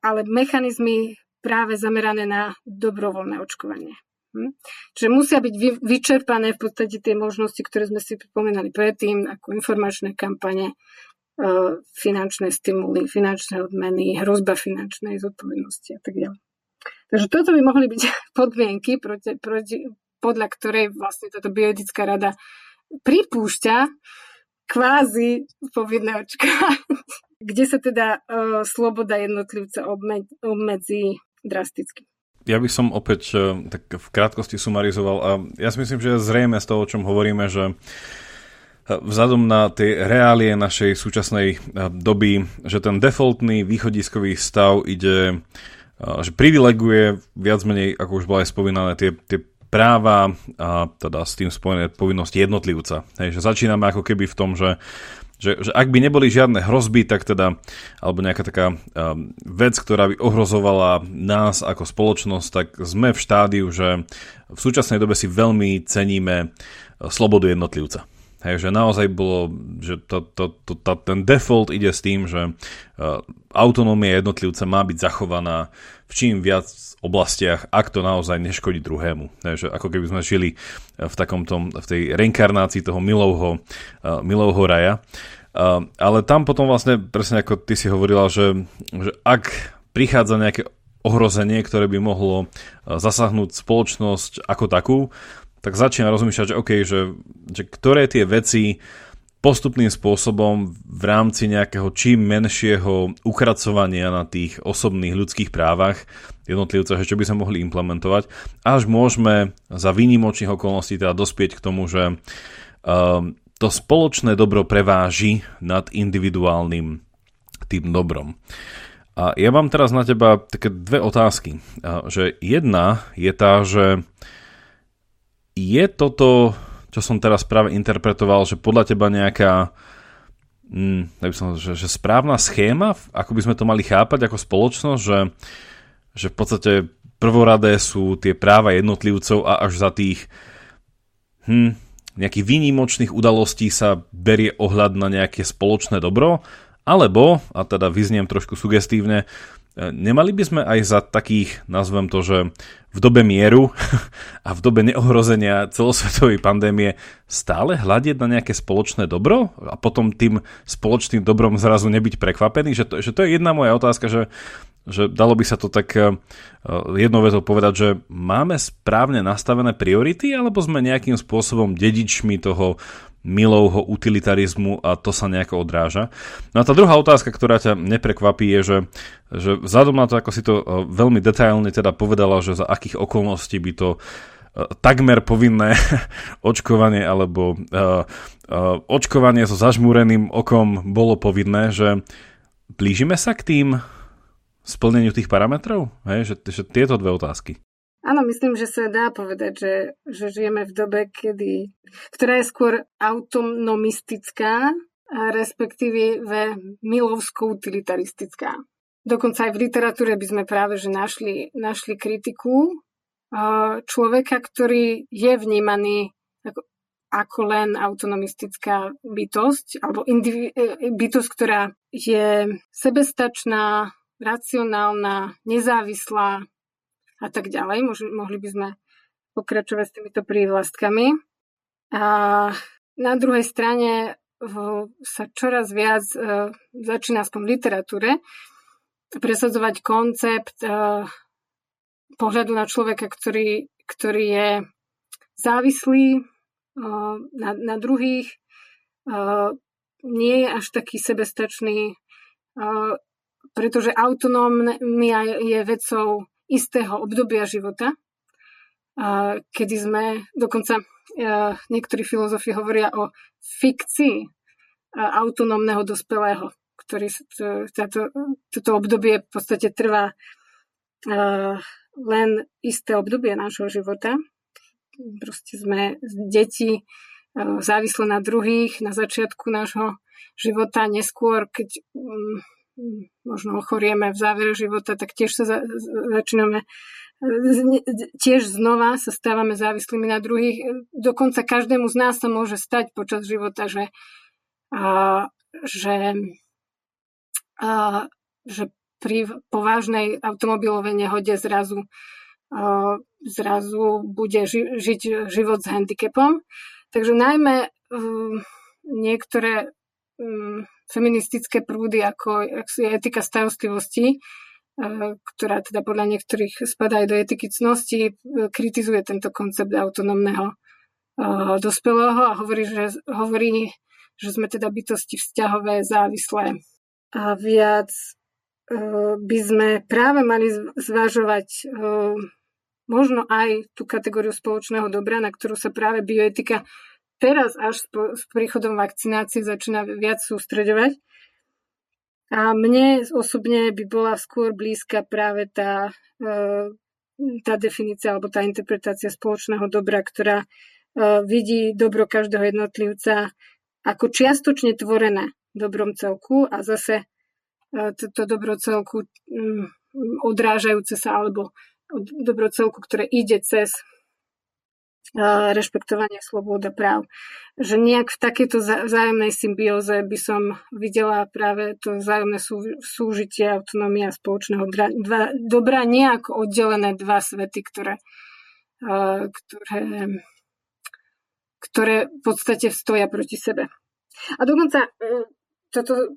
ale mechanizmy práve zamerané na dobrovoľné očkovanie. Hm? Čiže musia byť vy, vyčerpané v podstate tie možnosti, ktoré sme si pripomínali predtým, ako informačné kampane, e, finančné stimuly, finančné odmeny, hrozba finančnej zodpovednosti a tak ďalej. Takže toto by mohli byť podmienky, proti, proti, podľa ktorej vlastne táto bioetická rada pripúšťa kvázi povinné očkovanie, kde sa teda uh, sloboda jednotlivca obmedzí drasticky. Ja by som opäť e, tak v krátkosti sumarizoval a ja si myslím, že zrejme z toho, o čom hovoríme, že e, vzhľadom na tie reálie našej súčasnej doby, že ten defaultný východiskový stav ide, že privileguje viac menej, ako už bolo aj spomínané, tie, tie práva a teda s tým spojené povinnosti jednotlivca. Hej, že začíname ako keby v tom, že že, že ak by neboli žiadne hrozby, tak teda, alebo nejaká taká um, vec, ktorá by ohrozovala nás ako spoločnosť, tak sme v štádiu, že v súčasnej dobe si veľmi ceníme uh, slobodu jednotlivca. Hej, že naozaj bolo, že to, to, to, to, ten default ide s tým, že uh, autonómia jednotlivca má byť zachovaná v čím viac oblastiach, ak to naozaj neškodí druhému. Hej, že ako keby sme žili uh, v takomto, v tej reinkarnácii toho milovho, uh, milovho raja. Ale tam potom vlastne, presne ako ty si hovorila, že, že ak prichádza nejaké ohrozenie, ktoré by mohlo zasahnuť spoločnosť ako takú, tak začína rozmýšľať, že OK, že, že ktoré tie veci postupným spôsobom v rámci nejakého čím menšieho ukracovania na tých osobných ľudských právach jednotlivca, že čo by sa mohli implementovať, až môžeme za výnimočných okolností teda dospieť k tomu, že um, to spoločné dobro preváži nad individuálnym tým dobrom. A ja mám teraz na teba také dve otázky. Že jedna je tá, že je toto, čo som teraz práve interpretoval, že podľa teba nejaká mm, som, že, že správna schéma, ako by sme to mali chápať ako spoločnosť, že, že v podstate prvoradé sú tie práva jednotlivcov a až za tých hm, nejakých výnimočných udalostí sa berie ohľad na nejaké spoločné dobro, alebo, a teda vyzniem trošku sugestívne, Nemali by sme aj za takých, nazvem to, že v dobe mieru a v dobe neohrozenia celosvetovej pandémie stále hľadiť na nejaké spoločné dobro a potom tým spoločným dobrom zrazu nebyť prekvapený? Že to, že to je jedna moja otázka, že, že dalo by sa to tak uh, jednou vetou povedať, že máme správne nastavené priority alebo sme nejakým spôsobom dedičmi toho Milovho utilitarizmu a to sa nejako odráža. No a tá druhá otázka, ktorá ťa neprekvapí, je, že, že vzhľadom na to, ako si to e, veľmi detailne teda povedala, že za akých okolností by to e, takmer povinné očkovanie alebo uh, očkovanie so zažmúreným okom bolo povinné, že blížime sa k tým splneniu tých parametrov? Hej, že, že tieto dve otázky. Áno, myslím, že sa dá povedať, že, že žijeme v dobe, kedy, ktorá je skôr autonomistická, a respektíve milovsko-utilitaristická. Dokonca aj v literatúre by sme práve že našli, našli kritiku človeka, ktorý je vnímaný ako, ako len autonomistická bytosť, alebo indivi- e, bytosť, ktorá je sebestačná, racionálna, nezávislá, a tak ďalej. Mohli, by sme pokračovať s týmito prívlastkami. A na druhej strane sa čoraz viac e, začína aspoň v literatúre presadzovať koncept e, pohľadu na človeka, ktorý, ktorý je závislý e, na, na druhých, nie je až taký sebestačný, pretože autonómia je vecou istého obdobia života, kedy sme, dokonca niektorí filozofi hovoria o fikcii autonómneho dospelého, ktorý táto, toto obdobie v podstate trvá len isté obdobie nášho života. Proste sme deti závislé na druhých na začiatku nášho života, neskôr, keď mm, možno ochorieme v závere života, tak tiež sa za, začíname tiež znova sa stávame závislými na druhých. Dokonca každému z nás sa môže stať počas života, že, a, že, a, že pri povážnej automobilovej nehode zrazu, a, zrazu bude ži, žiť život s handicapom. Takže najmä um, niektoré um, feministické prúdy, ako je etika starostlivosti, e, ktorá teda podľa niektorých spadá aj do etiky cnosti, e, kritizuje tento koncept autonómneho e, dospelého a hovorí, že, hovorí, že sme teda bytosti vzťahové, závislé. A viac by sme práve mali zvažovať možno aj tú kategóriu spoločného dobra, na ktorú sa práve bioetika teraz až s príchodom vakcinácie začína viac sústreďovať. A mne osobne by bola skôr blízka práve tá, e, tá definícia alebo tá interpretácia spoločného dobra, ktorá e, vidí dobro každého jednotlivca ako čiastočne tvorené dobrom celku a zase e, dobro celku mm, odrážajúce sa alebo dobro celku, ktoré ide cez rešpektovanie slobôd práv. Že nejak v takejto vzájomnej symbióze by som videla práve to vzájomné sú, súžitie autonómia spoločného dva, dobra, nejak oddelené dva svety, ktoré, ktoré, ktoré v podstate stoja proti sebe. A dokonca toto,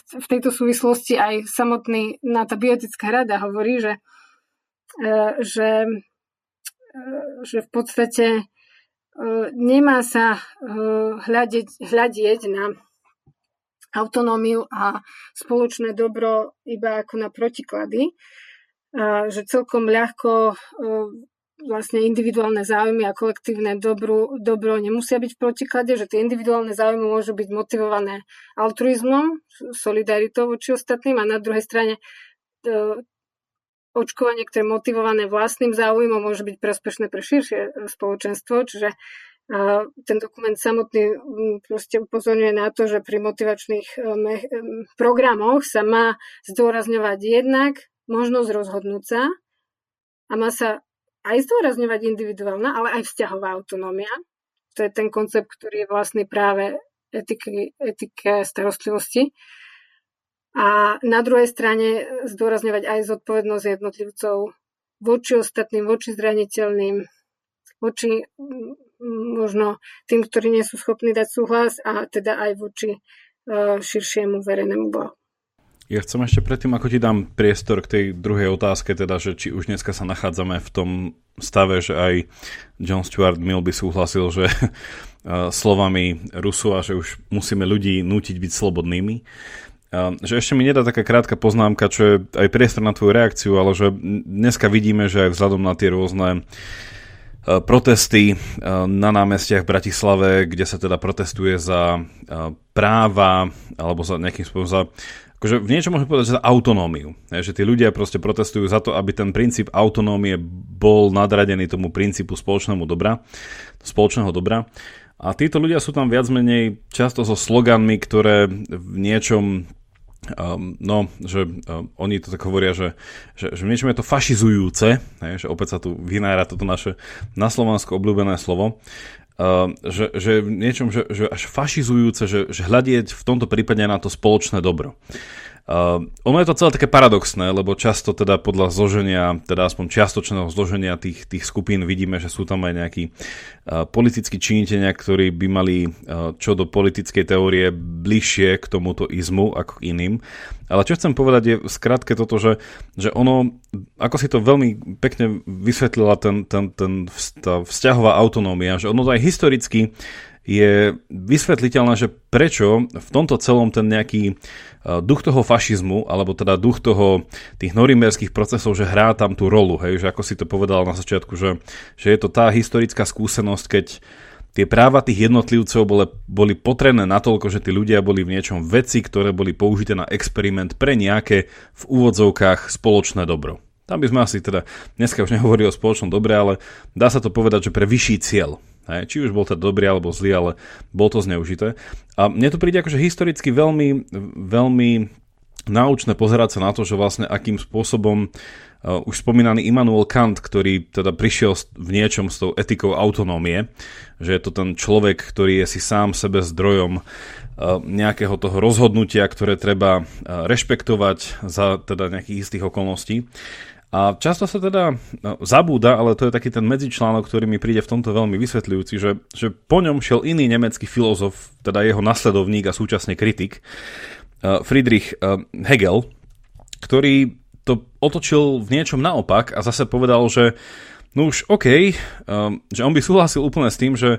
v tejto súvislosti aj samotný tá biotická rada hovorí, že, e, že že v podstate e, nemá sa e, hľadiť, hľadieť na autonómiu a spoločné dobro iba ako na protiklady, že celkom ľahko e, vlastne individuálne záujmy a kolektívne dobro, dobro nemusia byť v protiklade, že tie individuálne záujmy môžu byť motivované altruizmom, solidaritou voči ostatným a na druhej strane očkovanie, ktoré je motivované vlastným záujmom, môže byť prospešné pre širšie e, spoločenstvo, čiže A ten dokument samotný proste upozorňuje na to, že pri motivačných programoch sa má zdôrazňovať jednak možnosť rozhodnúť sa a má sa aj zdôrazňovať individuálna, ale aj vzťahová autonómia. To je ten koncept, ktorý je vlastný práve etiky, etike starostlivosti. A na druhej strane zdôrazňovať aj zodpovednosť jednotlivcov voči ostatným, voči zraniteľným, voči možno tým, ktorí nie sú schopní dať súhlas a teda aj voči e, širšiemu verejnému blahu. Ja chcem ešte predtým, ako ti dám priestor k tej druhej otázke, teda, že či už dneska sa nachádzame v tom stave, že aj John Stuart Mill by súhlasil, že e, slovami Rusu a že už musíme ľudí nútiť byť slobodnými že ešte mi nedá taká krátka poznámka, čo je aj priestor na tvoju reakciu, ale že dneska vidíme, že aj vzhľadom na tie rôzne e, protesty e, na námestiach v Bratislave, kde sa teda protestuje za e, práva alebo za nejakým spôsobom za akože v niečom môžeme povedať, že za autonómiu. Že tí ľudia proste protestujú za to, aby ten princíp autonómie bol nadradený tomu princípu spoločnému dobra, spoločného dobra. A títo ľudia sú tam viac menej často so sloganmi, ktoré v niečom Um, no, že um, oni to tak hovoria, že, že, že niečom je to fašizujúce, hej, že opäť sa tu vynára toto naše na Slovensku obľúbené slovo, uh, že, že niečom, že, že až fašizujúce, že, že hľadieť v tomto prípade na to spoločné dobro. Uh, ono je to celé také paradoxné, lebo často teda podľa zloženia, teda aspoň čiastočného zloženia tých, tých skupín vidíme, že sú tam aj nejakí uh, politickí činiteľia, ktorí by mali uh, čo do politickej teórie bližšie k tomuto izmu ako k iným. Ale čo chcem povedať je skratke toto, že, že ono, ako si to veľmi pekne vysvetlila ten, ten, ten, tá vzťahová autonómia, že ono to aj historicky je vysvetliteľné, že prečo v tomto celom ten nejaký duch toho fašizmu, alebo teda duch toho tých norimberských procesov, že hrá tam tú rolu, hej, že ako si to povedal na začiatku, že, že je to tá historická skúsenosť, keď tie práva tých jednotlivcov boli, boli potrebné natoľko, že tí ľudia boli v niečom veci, ktoré boli použité na experiment pre nejaké v úvodzovkách spoločné dobro. Tam by sme asi teda, dneska už nehovorili o spoločnom dobre, ale dá sa to povedať, že pre vyšší cieľ. Hej, či už bol to dobrý alebo zlý, ale bol to zneužité. A mne to príde akože historicky veľmi, veľmi náučné pozerať sa na to, že vlastne akým spôsobom uh, už spomínaný Immanuel Kant, ktorý teda prišiel v niečom s tou etikou autonómie, že je to ten človek, ktorý je si sám sebe zdrojom uh, nejakého toho rozhodnutia, ktoré treba uh, rešpektovať za teda nejakých istých okolností, a často sa teda no, zabúda, ale to je taký ten medzičlánok, ktorý mi príde v tomto veľmi vysvetľujúci, že, že po ňom šiel iný nemecký filozof, teda jeho nasledovník a súčasne kritik, uh, Friedrich uh, Hegel, ktorý to otočil v niečom naopak a zase povedal, že no už OK, um, že on by súhlasil úplne s tým, že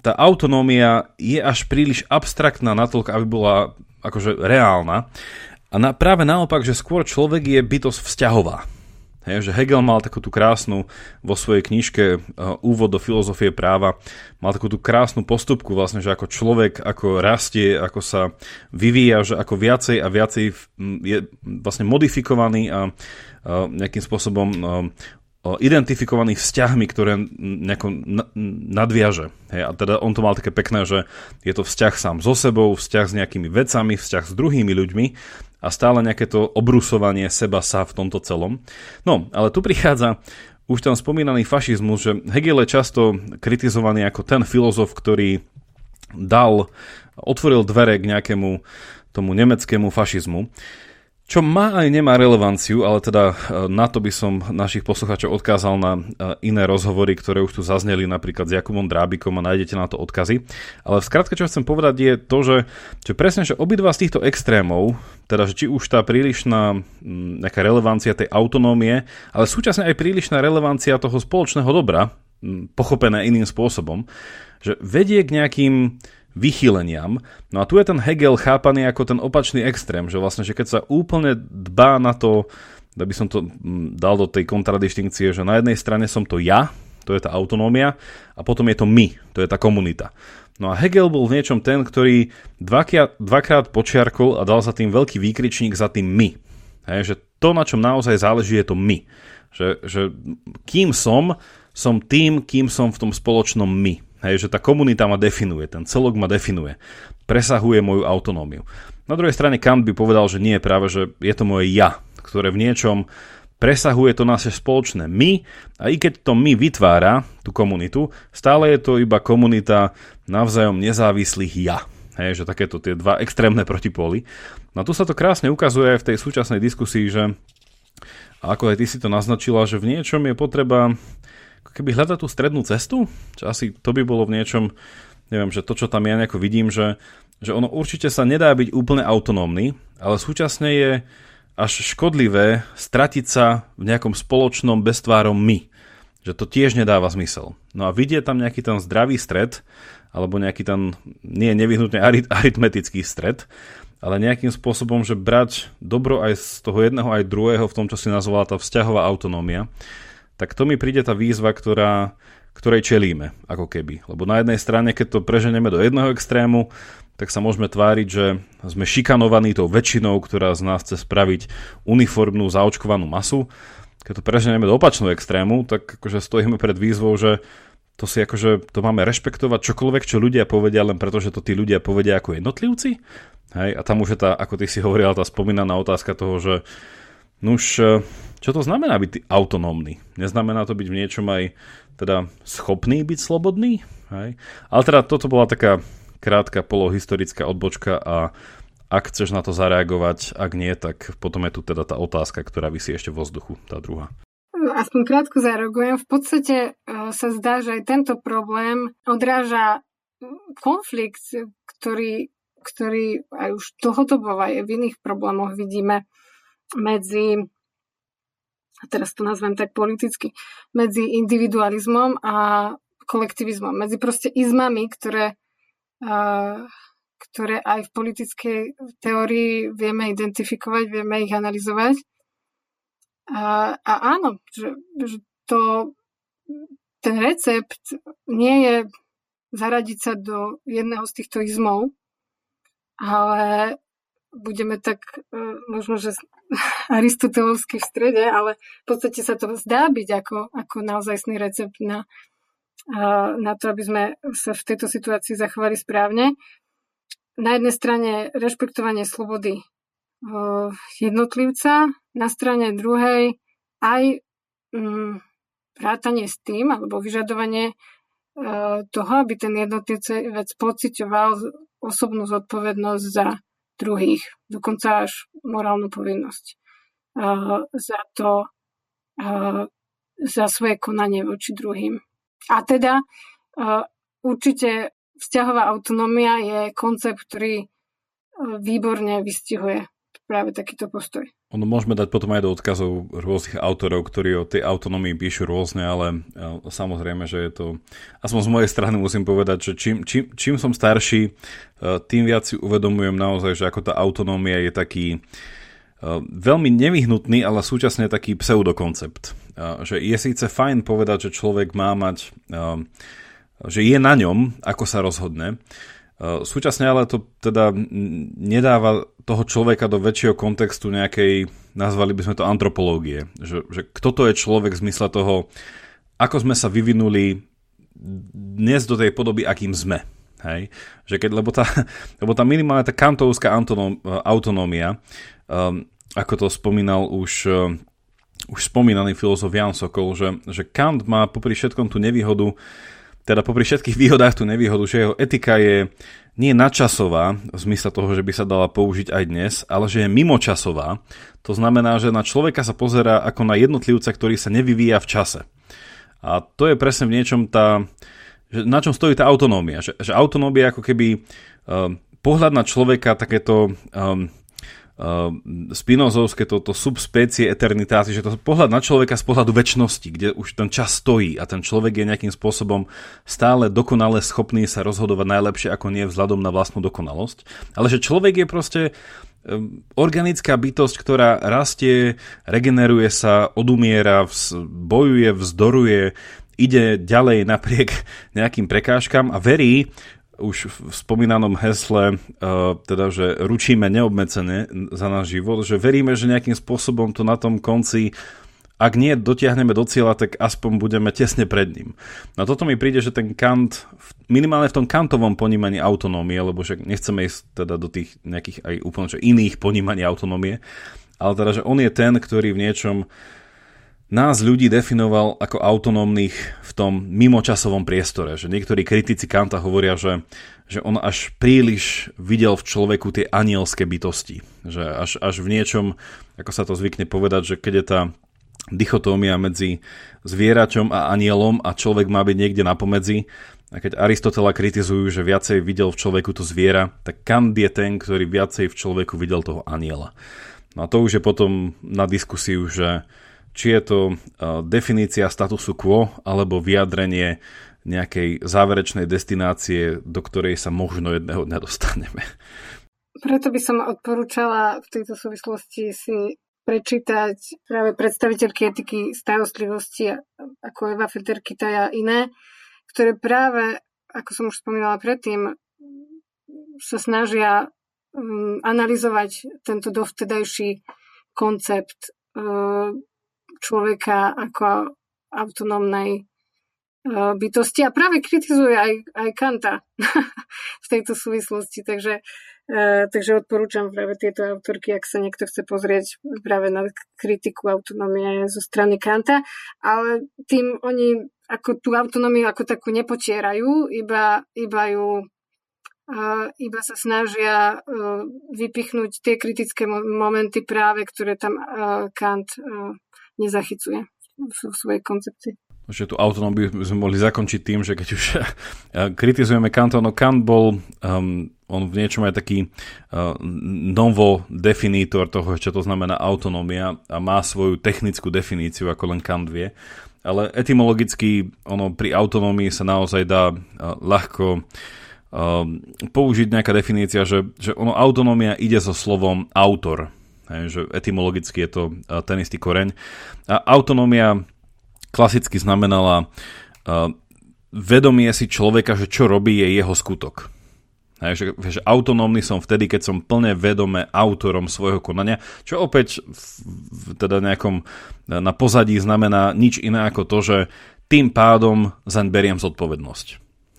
tá autonómia je až príliš abstraktná natoľko, aby bola akože reálna. A na, práve naopak, že skôr človek je bytosť vzťahová. Hej, že Hegel mal takú tú krásnu vo svojej knižke uh, Úvod do filozofie práva, mal takú tú krásnu postupku vlastne, že ako človek, ako rastie, ako sa vyvíja, že ako viacej a viacej je vlastne modifikovaný a uh, nejakým spôsobom uh, identifikovaný vzťahmi, ktoré nejako nadviaže. Hej, a teda on to mal také pekné, že je to vzťah sám so sebou, vzťah s nejakými vecami, vzťah s druhými ľuďmi a stále nejaké to obrusovanie seba sa v tomto celom. No, ale tu prichádza už ten spomínaný fašizmus, že Hegel je často kritizovaný ako ten filozof, ktorý dal, otvoril dvere k nejakému tomu nemeckému fašizmu. Čo má aj nemá relevanciu, ale teda e, na to by som našich poslucháčov odkázal na e, iné rozhovory, ktoré už tu zazneli napríklad s Jakubom Drábikom a nájdete na to odkazy. Ale v skratke, čo chcem povedať je to, že, že presne, že obidva z týchto extrémov, teda že či už tá prílišná nejaká relevancia tej autonómie, ale súčasne aj prílišná relevancia toho spoločného dobra, pochopené iným spôsobom, že vedie k nejakým vychýleniam. No a tu je ten Hegel chápaný ako ten opačný extrém, že vlastne, že keď sa úplne dbá na to, da by som to mm, dal do tej kontradistinkcie, že na jednej strane som to ja, to je tá autonómia, a potom je to my, to je tá komunita. No a Hegel bol v niečom ten, ktorý dvakrát, dvakrát počiarkol a dal za tým veľký výkričník za tým my. Hej, že to, na čom naozaj záleží, je to my. Že, že kým som, som tým, kým som v tom spoločnom my. Hej, že tá komunita ma definuje, ten celok ma definuje, presahuje moju autonómiu. Na druhej strane Kant by povedal, že nie, práve, že je to moje ja, ktoré v niečom presahuje to naše spoločné my a i keď to my vytvára tú komunitu, stále je to iba komunita navzájom nezávislých ja. Hej, že takéto tie dva extrémne protipóly. No a tu sa to krásne ukazuje aj v tej súčasnej diskusii, že ako aj ty si to naznačila, že v niečom je potreba keby hľadať tú strednú cestu, čo asi to by bolo v niečom, neviem, že to, čo tam ja nejako vidím, že, že ono určite sa nedá byť úplne autonómny, ale súčasne je až škodlivé stratiť sa v nejakom spoločnom beztvárom my. Že to tiež nedáva zmysel. No a vidieť tam nejaký ten zdravý stred, alebo nejaký ten, nie nevyhnutne aritmetický stred, ale nejakým spôsobom, že brať dobro aj z toho jedného, aj druhého v tom, čo si nazvala tá vzťahová autonómia, tak to mi príde tá výzva, ktorá, ktorej čelíme, ako keby. Lebo na jednej strane, keď to preženeme do jedného extrému, tak sa môžeme tváriť, že sme šikanovaní tou väčšinou, ktorá z nás chce spraviť uniformnú zaočkovanú masu. Keď to preženeme do opačného extrému, tak akože stojíme pred výzvou, že to si akože, to máme rešpektovať čokoľvek, čo ľudia povedia, len preto, že to tí ľudia povedia ako jednotlivci. Hej? A tam už je tá, ako ty si hovorila, tá spomínaná otázka toho, že nuž, čo to znamená byť autonómny? Neznamená to byť v niečom aj teda schopný byť slobodný? Hej? Ale teda toto bola taká krátka polohistorická odbočka a ak chceš na to zareagovať, ak nie, tak potom je tu teda tá otázka, ktorá vysí ešte vo vzduchu, tá druhá. Aspoň krátko zareagujem. V podstate e, sa zdá, že aj tento problém odráža konflikt, ktorý, ktorý aj už dlhodobo aj v iných problémoch vidíme medzi teraz to nazvem tak politicky, medzi individualizmom a kolektivizmom, medzi proste izmami, ktoré, uh, ktoré aj v politickej teórii vieme identifikovať, vieme ich analyzovať. A, a áno, že, že to, ten recept nie je zaradiť sa do jedného z týchto izmov, ale budeme tak uh, možno, že aristotelovský v strede, ale v podstate sa to zdá byť ako, ako naozajstný recept na, na to, aby sme sa v tejto situácii zachovali správne. Na jednej strane rešpektovanie slobody uh, jednotlivca, na strane druhej aj um, vrátanie s tým, alebo vyžadovanie toho, aby ten jednotlivec pocitoval osobnú zodpovednosť za druhých, dokonca až morálnu povinnosť uh, za to, uh, za svoje konanie voči druhým. A teda uh, určite vzťahová autonómia je koncept, ktorý výborne vystihuje práve takýto postoj. Ono môžeme dať potom aj do odkazov rôznych autorov, ktorí o tej autonómii píšu rôzne, ale samozrejme, že je to... Aspoň z mojej strany musím povedať, že čím, čím, čím som starší, e, tým viac si uvedomujem naozaj, že ako tá autonómia je taký e, veľmi nevyhnutný, ale súčasne taký pseudokoncept. E, že je síce fajn povedať, že človek má mať, že je na ňom, ako sa rozhodne, Súčasne ale to teda nedáva toho človeka do väčšieho kontextu nejakej, nazvali by sme to antropológie. Že, že kto to je človek v zmysle toho, ako sme sa vyvinuli dnes do tej podoby, akým sme. Hej? Že keď, lebo, tá, lebo tá minimálne tá kantovská autonómia, um, ako to spomínal už, um, už spomínaný filozof Jan Sokol, že, že Kant má popri všetkom tú nevýhodu, teda popri všetkých výhodách tú nevýhodu, že jeho etika je nie nadčasová, v zmysle toho, že by sa dala použiť aj dnes, ale že je mimočasová. To znamená, že na človeka sa pozera ako na jednotlivca, ktorý sa nevyvíja v čase. A to je presne v niečom tá, že na čom stojí tá autonómia. Že, že autonómia ako keby uh, pohľad na človeka, takéto um, spinozovské toto subspecie eternitáty, že to pohľad na človeka z pohľadu väčšnosti, kde už ten čas stojí a ten človek je nejakým spôsobom stále dokonale schopný sa rozhodovať najlepšie ako nie vzhľadom na vlastnú dokonalosť. Ale že človek je proste um, organická bytosť, ktorá rastie, regeneruje sa, odumiera, bojuje, vzdoruje, ide ďalej napriek nejakým prekážkam a verí, už v spomínanom hesle, uh, teda, že ručíme neobmedzene za náš život, že veríme, že nejakým spôsobom to na tom konci ak nie dotiahneme do cieľa, tak aspoň budeme tesne pred ním. No toto mi príde, že ten Kant, minimálne v tom kantovom ponímaní autonómie, lebo však nechceme ísť teda do tých nejakých aj úplne že iných ponímaní autonómie, ale teda, že on je ten, ktorý v niečom nás ľudí definoval ako autonómnych v tom mimočasovom priestore. Že niektorí kritici Kanta hovoria, že, že on až príliš videl v človeku tie anielské bytosti. Že až, až v niečom, ako sa to zvykne povedať, že keď je tá dichotómia medzi zvieračom a anielom a človek má byť niekde na pomedzi, a keď Aristotela kritizujú, že viacej videl v človeku to zviera, tak Kant je ten, ktorý viacej v človeku videl toho aniela. No a to už je potom na diskusiu, že či je to definícia statusu quo alebo vyjadrenie nejakej záverečnej destinácie, do ktorej sa možno jedného dňa dostaneme. Preto by som odporúčala v tejto súvislosti si prečítať práve predstaviteľky etiky starostlivosti ako Eva Federkita a iné, ktoré práve, ako som už spomínala predtým, sa snažia um, analyzovať tento dovtedajší koncept uh, človeka ako autonómnej e, bytosti a práve kritizuje aj, aj Kanta v tejto súvislosti. Takže, uh, takže odporúčam práve tieto autorky, ak sa niekto chce pozrieť práve na kritiku autonómie zo strany Kanta, ale tým oni ako tú autonómiu ako takú nepotierajú, iba, iba ju uh, iba sa snažia vypichnúť tie kritické momenty práve, ktoré tam Kant nezachycuje v svojej koncepcii. Že tú autonómiu sme mohli zakončiť tým, že keď už kritizujeme Kanta, no Kant bol, um, on v niečom aj taký uh, novo definítor toho, čo to znamená autonómia a má svoju technickú definíciu, ako len Kant vie. Ale etymologicky ono pri autonómii sa naozaj dá uh, ľahko uh, použiť nejaká definícia, že, že ono autonómia ide so slovom autor Hej, že etymologicky je to ten istý koreň. A autonómia klasicky znamenala vedomie si človeka, že čo robí je jeho skutok. Hej, že, že autonómny som vtedy, keď som plne vedome autorom svojho konania, čo opäť v, v teda nejakom na pozadí znamená nič iné ako to, že tým pádom zaň beriem zodpovednosť.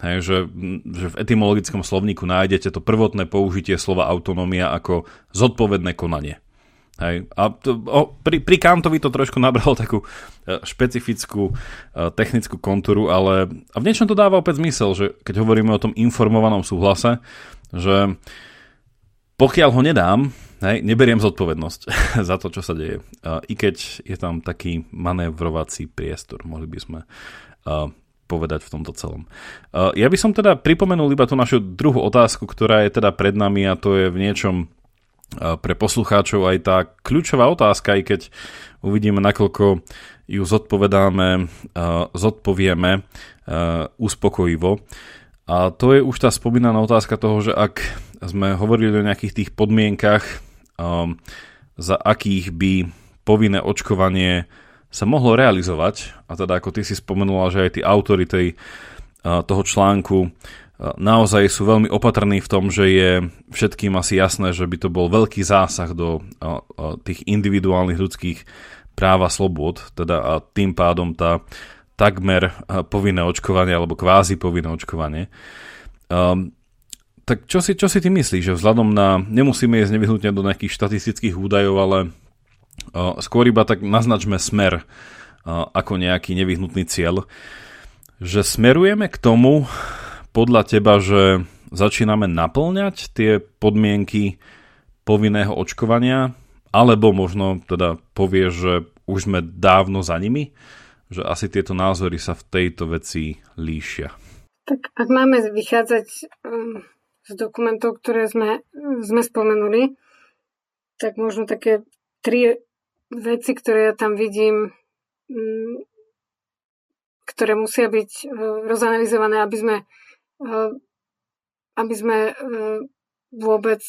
Hej, že, že v etymologickom slovníku nájdete to prvotné použitie slova autonómia ako zodpovedné konanie. Hej. A to, o, pri, pri Kantovi to trošku nabralo takú e, špecifickú e, technickú kontúru, ale a v niečom to dáva opäť zmysel, že keď hovoríme o tom informovanom súhlase, že pokiaľ ho nedám, hej, neberiem zodpovednosť za to, čo sa deje. I keď je tam taký manévrovací priestor, mohli by sme uh, povedať v tomto celom. Ja by som teda pripomenul iba tú našu druhú otázku, ktorá je teda pred nami a to je v niečom pre poslucháčov aj tá kľúčová otázka, aj keď uvidíme, nakoľko ju zodpovedáme, zodpovieme uspokojivo. A to je už tá spomínaná otázka toho, že ak sme hovorili o nejakých tých podmienkach, za akých by povinné očkovanie sa mohlo realizovať, a teda ako ty si spomenula, že aj tí autory tej, toho článku naozaj sú veľmi opatrní v tom, že je všetkým asi jasné, že by to bol veľký zásah do tých individuálnych ľudských práv a slobod, teda a tým pádom tá takmer povinné očkovanie alebo kvázi povinné očkovanie. Um, tak čo si, čo si ty myslíš, že vzhľadom na, nemusíme ísť nevyhnutne do nejakých štatistických údajov, ale uh, skôr iba tak naznačme smer uh, ako nejaký nevyhnutný cieľ, že smerujeme k tomu, podľa teba, že začíname naplňať tie podmienky povinného očkovania, alebo možno teda povie, že už sme dávno za nimi, že asi tieto názory sa v tejto veci líšia. Tak ak máme vychádzať um, z dokumentov, ktoré sme, sme spomenuli, tak možno také tri veci, ktoré ja tam vidím, um, ktoré musia byť uh, rozanalizované, aby sme aby sme e, vôbec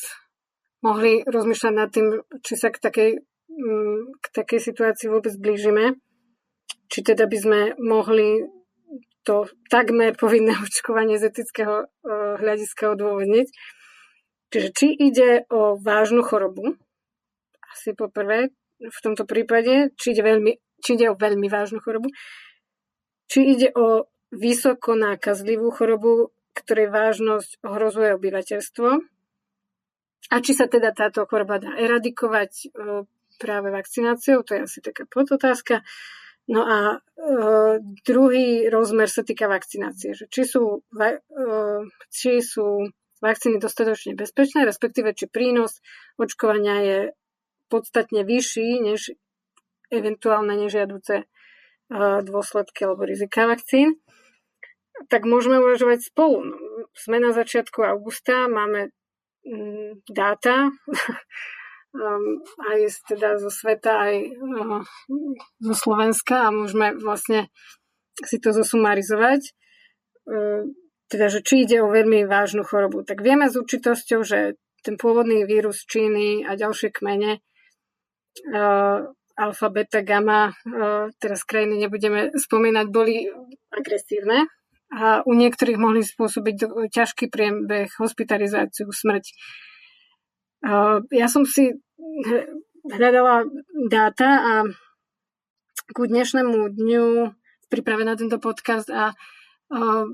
mohli rozmýšľať nad tým, či sa k takej, mm, k takej situácii vôbec blížime. Či teda by sme mohli to takmer povinné očkovanie z etického e, hľadiska odôvodniť. Čiže či ide o vážnu chorobu, asi poprvé v tomto prípade, či ide, veľmi, či ide o veľmi vážnu chorobu, či ide o vysoko nákazlivú chorobu, ktorej vážnosť ohrozuje obyvateľstvo a či sa teda táto choroba dá eradikovať e, práve vakcináciou, to je asi taká podotázka. No a e, druhý rozmer sa týka vakcinácie, že či sú, va, e, či sú vakcíny dostatočne bezpečné, respektíve či prínos očkovania je podstatne vyšší než eventuálne nežiaduce e, dôsledky alebo rizika vakcín, tak môžeme uvažovať spolu. No, sme na začiatku augusta, máme mm, dáta um, aj z, teda zo sveta, aj uh, zo Slovenska a môžeme vlastne si to zosumarizovať. Uh, teda, že či ide o veľmi vážnu chorobu. Tak vieme s určitosťou, že ten pôvodný vírus Číny a ďalšie kmene uh, alfa, beta, gamma, uh, teraz krajiny nebudeme spomínať, boli agresívne a u niektorých mohli spôsobiť ťažký priebeh, hospitalizáciu, smrť. Ja som si hľadala dáta a ku dnešnému dňu pripravená tento podcast a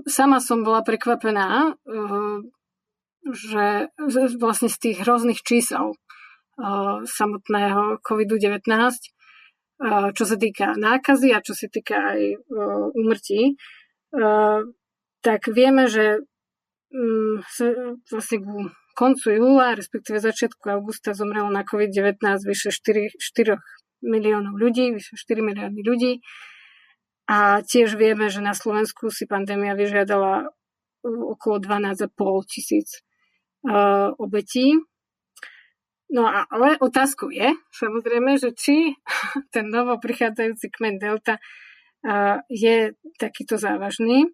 sama som bola prekvapená, že vlastne z tých hrozných čísel samotného COVID-19, čo sa týka nákazy a čo sa týka aj úmrtí, tak vieme, že mm, vlastne ku koncu júla, respektíve začiatku augusta zomrelo na COVID-19 vyše 4, 4 miliónov ľudí, vyše 4 milióny ľudí. A tiež vieme, že na Slovensku si pandémia vyžiadala okolo 12,5 tisíc obetí. No a, ale otázkou je, samozrejme, že či ten novo prichádzajúci kmen Delta uh, je takýto závažný.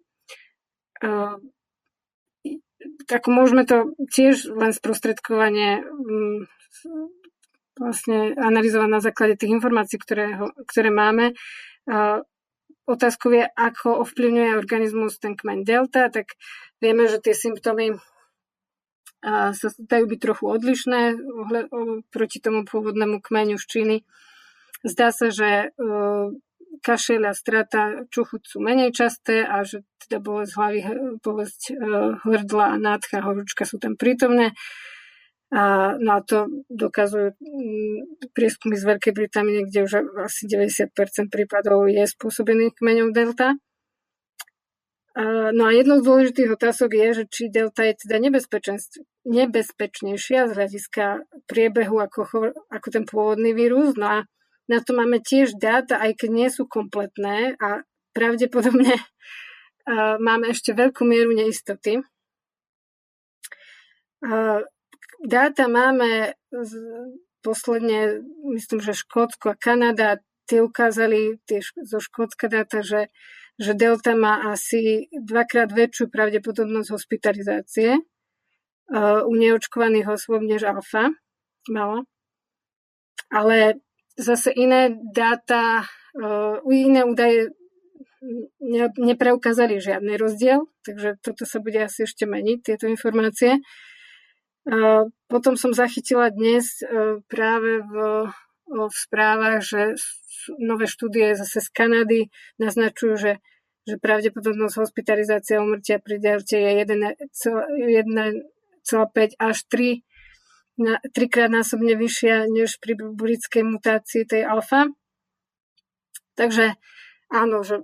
Tak môžeme to tiež len sprostredkovanie um, vlastne analyzovať na základe tých informácií, ktoré, ktoré máme. Otázkou je, ako ovplyvňuje organizmus ten kmeň delta, tak vieme, že tie symptómy sa dajú byť trochu odlišné proti tomu pôvodnému kmeňu z Číny. Zdá sa, že kašel a strata čuchu sú menej časté a že teda bolesť hlavy, bolesť e, hrdla a nádcha, horúčka sú tam prítomné. A, no a to dokazujú mm, prieskumy z Veľkej Británie, kde už asi 90% prípadov je spôsobených kmeňou delta. No a jednou z dôležitých otázok je, že či delta je teda nebezpečnejšia z hľadiska priebehu ako, ako ten pôvodný vírus. No a na to máme tiež dáta, aj keď nie sú kompletné a pravdepodobne máme ešte veľkú mieru neistoty. Dáta máme posledne, myslím, že Škótsko a Kanada, tie ukázali tie zo Škótska dáta, že, že delta má asi dvakrát väčšiu pravdepodobnosť hospitalizácie u neočkovaných osôb než alfa mala. Ale zase iné dáta, iné údaje ne, nepreukázali žiadny rozdiel, takže toto sa bude asi ešte meniť, tieto informácie. Potom som zachytila dnes práve v, v správach, že nové štúdie zase z Kanady naznačujú, že, že pravdepodobnosť hospitalizácie a umrtia pri delte je 1,5 až 3 na, trikrát násobne vyššia než pri burickej mutácii tej alfa. Takže áno, že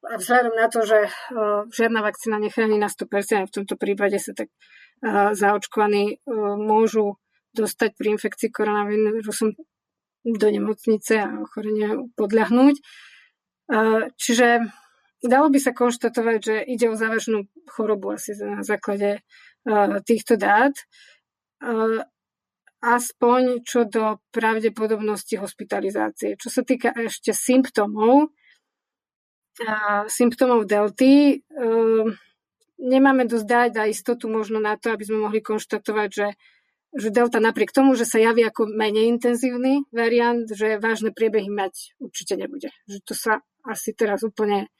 a vzhľadom na to, že uh, žiadna vakcína nechráni na 100%, a v tomto prípade sa tak uh, zaočkovaní uh, môžu dostať pri infekcii koronavírusom do nemocnice a ochorenia podľahnúť. Uh, čiže dalo by sa konštatovať, že ide o závažnú chorobu asi na základe uh, týchto dát. Uh, aspoň čo do pravdepodobnosti hospitalizácie. Čo sa týka ešte symptómov, symptómov delty, ehm, nemáme dosť dať a istotu možno na to, aby sme mohli konštatovať, že, že delta napriek tomu, že sa javí ako menej intenzívny variant, že vážne priebehy mať určite nebude. Že to sa asi teraz úplne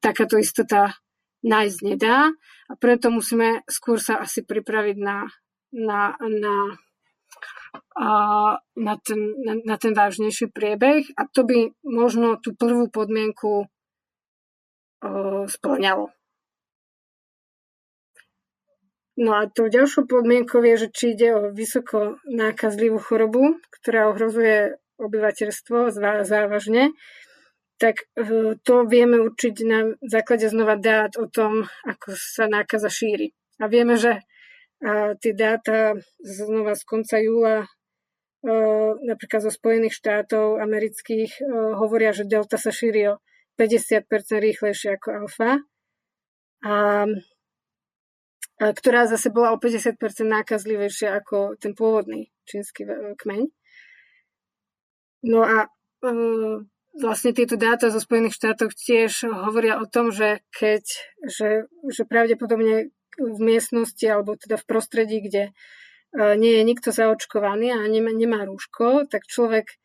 takáto istota nájsť nedá a preto musíme skôr sa asi pripraviť na, na, na a na, ten, na, na ten vážnejší priebeh a to by možno tú prvú podmienku uh, splňalo. No a tou ďalšou podmienkou je, že či ide o vysoko nákazlivú chorobu, ktorá ohrozuje obyvateľstvo závažne, tak e, to vieme určiť na základe znova dát o tom, ako sa nákaza šíri. A vieme, že tie dáta znova z konca júla e, napríklad zo Spojených štátov amerických e, hovoria, že delta sa šíri o 50% rýchlejšie ako alfa. A ktorá zase bola o 50% nákazlivejšia ako ten pôvodný čínsky kmeň. No a e, vlastne tieto dáta zo Spojených štátov tiež hovoria o tom, že keď, že, že pravdepodobne v miestnosti alebo teda v prostredí, kde e, nie je nikto zaočkovaný a nemá, nemá rúško, tak človek e,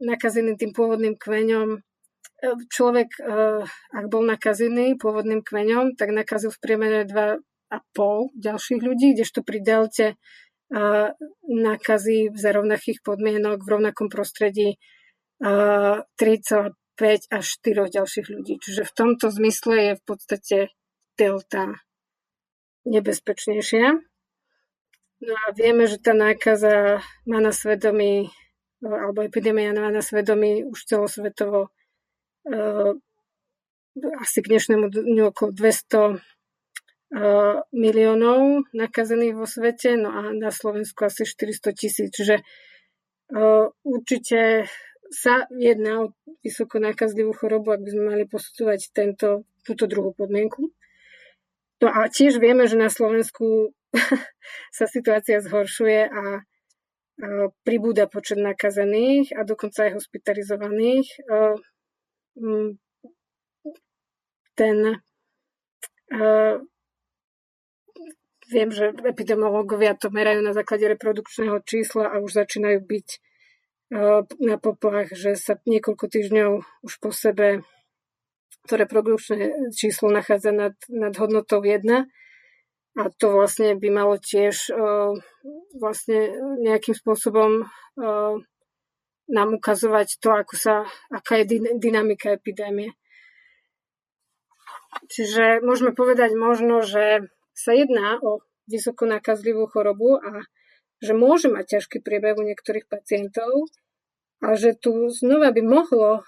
nakazený tým pôvodným kmeňom človek, ak bol nakazený pôvodným kmeňom, tak nakazil v priemere a pol ďalších ľudí, kdežto pri delte nákazy za rovnakých podmienok v rovnakom prostredí 3,5 až 4 ďalších ľudí. Čiže v tomto zmysle je v podstate delta nebezpečnejšia. No a vieme, že tá nákaza má na svedomí, alebo epidémia má na svedomí už celosvetovo asi k dnešnému dňu okolo 200 miliónov nakazených vo svete, no a na Slovensku asi 400 tisíc. Čiže určite sa jedná o vysoko nakazlivú chorobu, ak by sme mali posudzovať tento, túto druhú podmienku. No a tiež vieme, že na Slovensku sa situácia zhoršuje a pribúda počet nakazených a dokonca aj hospitalizovaných. Ten Viem, že epidemiológovia to merajú na základe reprodukčného čísla a už začínajú byť eh, na poplach, že sa niekoľko týždňov už po sebe to reprodukčné číslo nachádza nad, nad hodnotou 1 a to vlastne by malo tiež uh, vlastne nejakým spôsobom uh, nám ukazovať to, ako sa, aká je dynamika epidémie. Čiže môžeme povedať možno, že sa jedná o vysoko nákazlivú chorobu a že môže mať ťažký priebeh u niektorých pacientov a že tu znova by mohlo e,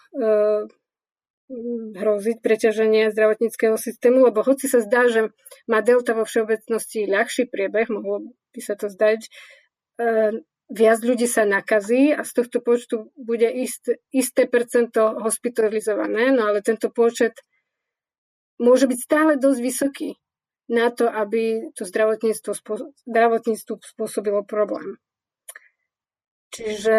hroziť preťaženie zdravotníckého systému, lebo hoci sa zdá, že má delta vo všeobecnosti ľahší priebeh, mohlo by sa to zdať, e, viac ľudí sa nakazí a z tohto počtu bude ist, isté percento hospitalizované, no ale tento počet môže byť stále dosť vysoký na to, aby to zdravotníctvo, zdravotníctvo spôsobilo problém. Čiže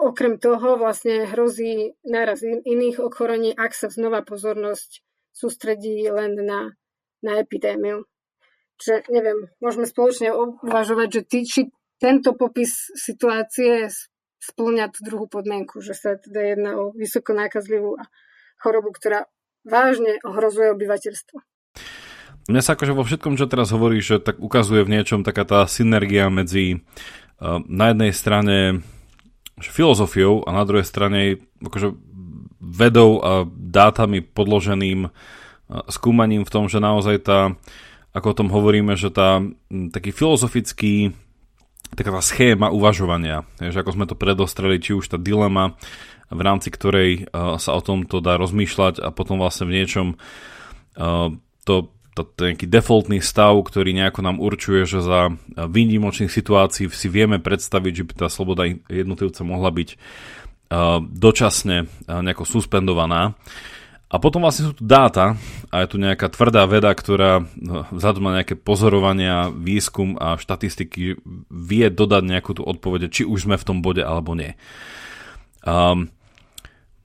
okrem toho vlastne hrozí náraz iných ochorení, ak sa znova pozornosť sústredí len na, na epidémiu. Čiže neviem, môžeme spoločne uvažovať, že ty, či tento popis situácie splňa tú druhú podmienku, že sa teda jedná o vysoko nákazlivú chorobu, ktorá vážne ohrozuje obyvateľstvo. Mňa sa akože vo všetkom, čo teraz hovoríš, tak ukazuje v niečom taká tá synergia medzi uh, na jednej strane filozofiou a na druhej strane akože vedou a dátami podloženým skúmaním v tom, že naozaj tá, ako o tom hovoríme, že tá taký filozofický taká tá schéma uvažovania, že ako sme to predostreli, či už tá dilema v rámci ktorej sa o tomto dá rozmýšľať a potom vlastne v niečom to, to, to nejaký defaultný stav, ktorý nejako nám určuje, že za výnimočných situácií si vieme predstaviť, že by tá sloboda jednotlivca mohla byť uh, dočasne uh, nejako suspendovaná. A potom vlastne sú tu dáta a je tu nejaká tvrdá veda, ktorá vzhľadom na nejaké pozorovania, výskum a štatistiky vie dodať nejakú tú odpovede, či už sme v tom bode alebo nie. Um,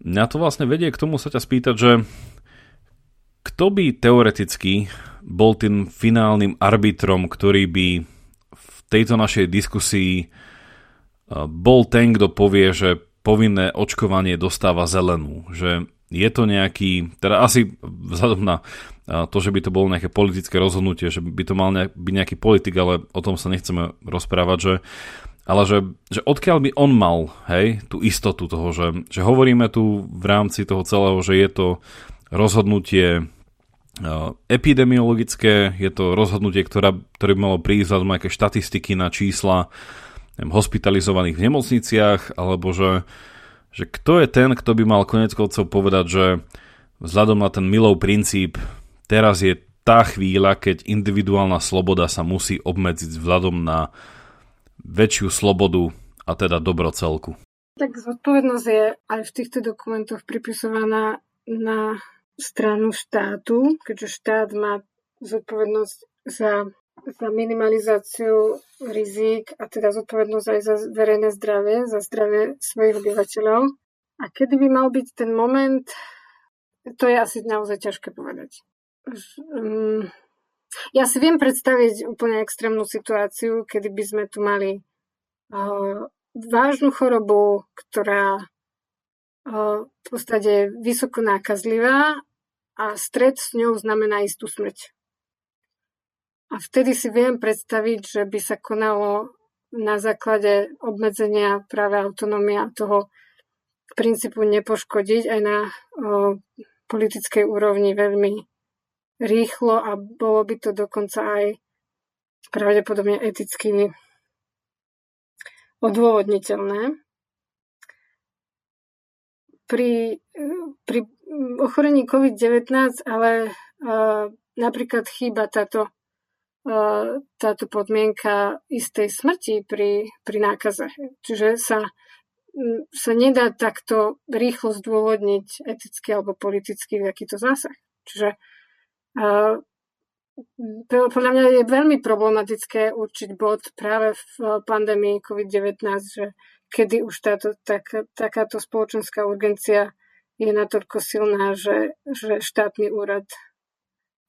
Mňa to vlastne vedie k tomu sa ťa spýtať, že kto by teoreticky bol tým finálnym arbitrom, ktorý by v tejto našej diskusii bol ten, kto povie, že povinné očkovanie dostáva zelenú. Že je to nejaký, teda asi vzhľadom na to, že by to bolo nejaké politické rozhodnutie, že by to mal byť nejaký politik, ale o tom sa nechceme rozprávať, že ale že, že odkiaľ by on mal, hej, tú istotu toho, že, že hovoríme tu v rámci toho celého, že je to rozhodnutie epidemiologické, je to rozhodnutie, ktorá, ktoré by malo prísť z nejaké štatistiky na čísla neviem, hospitalizovaných v nemocniciach, alebo že, že kto je ten, kto by mal konec koncov povedať, že vzhľadom na ten milov princíp teraz je tá chvíľa, keď individuálna sloboda sa musí obmedziť vzhľadom na väčšiu slobodu a teda dobro celku. Tak zodpovednosť je aj v týchto dokumentoch pripisovaná na stranu štátu, keďže štát má zodpovednosť za, za minimalizáciu rizik a teda zodpovednosť aj za verejné zdravie, za zdravie svojich obyvateľov. A kedy by mal byť ten moment, to je asi naozaj ťažké povedať. Mm, ja si viem predstaviť úplne extrémnu situáciu, kedy by sme tu mali vážnu chorobu, ktorá v podstate je vysoko nákazlivá a stred s ňou znamená istú smrť. A vtedy si viem predstaviť, že by sa konalo na základe obmedzenia práve autonómia toho princípu nepoškodiť aj na o, politickej úrovni veľmi rýchlo a bolo by to dokonca aj pravdepodobne eticky odôvodniteľné. Pri, pri ochorení COVID-19 ale uh, napríklad chýba táto, uh, táto podmienka istej smrti pri, pri nákaze. Čiže sa, sa nedá takto rýchlo zdôvodniť eticky alebo politicky takýto zásah. Čiže podľa mňa je veľmi problematické určiť bod práve v pandémii COVID-19, že kedy už táto, tak, takáto spoločenská urgencia je natoľko silná, že, že štátny úrad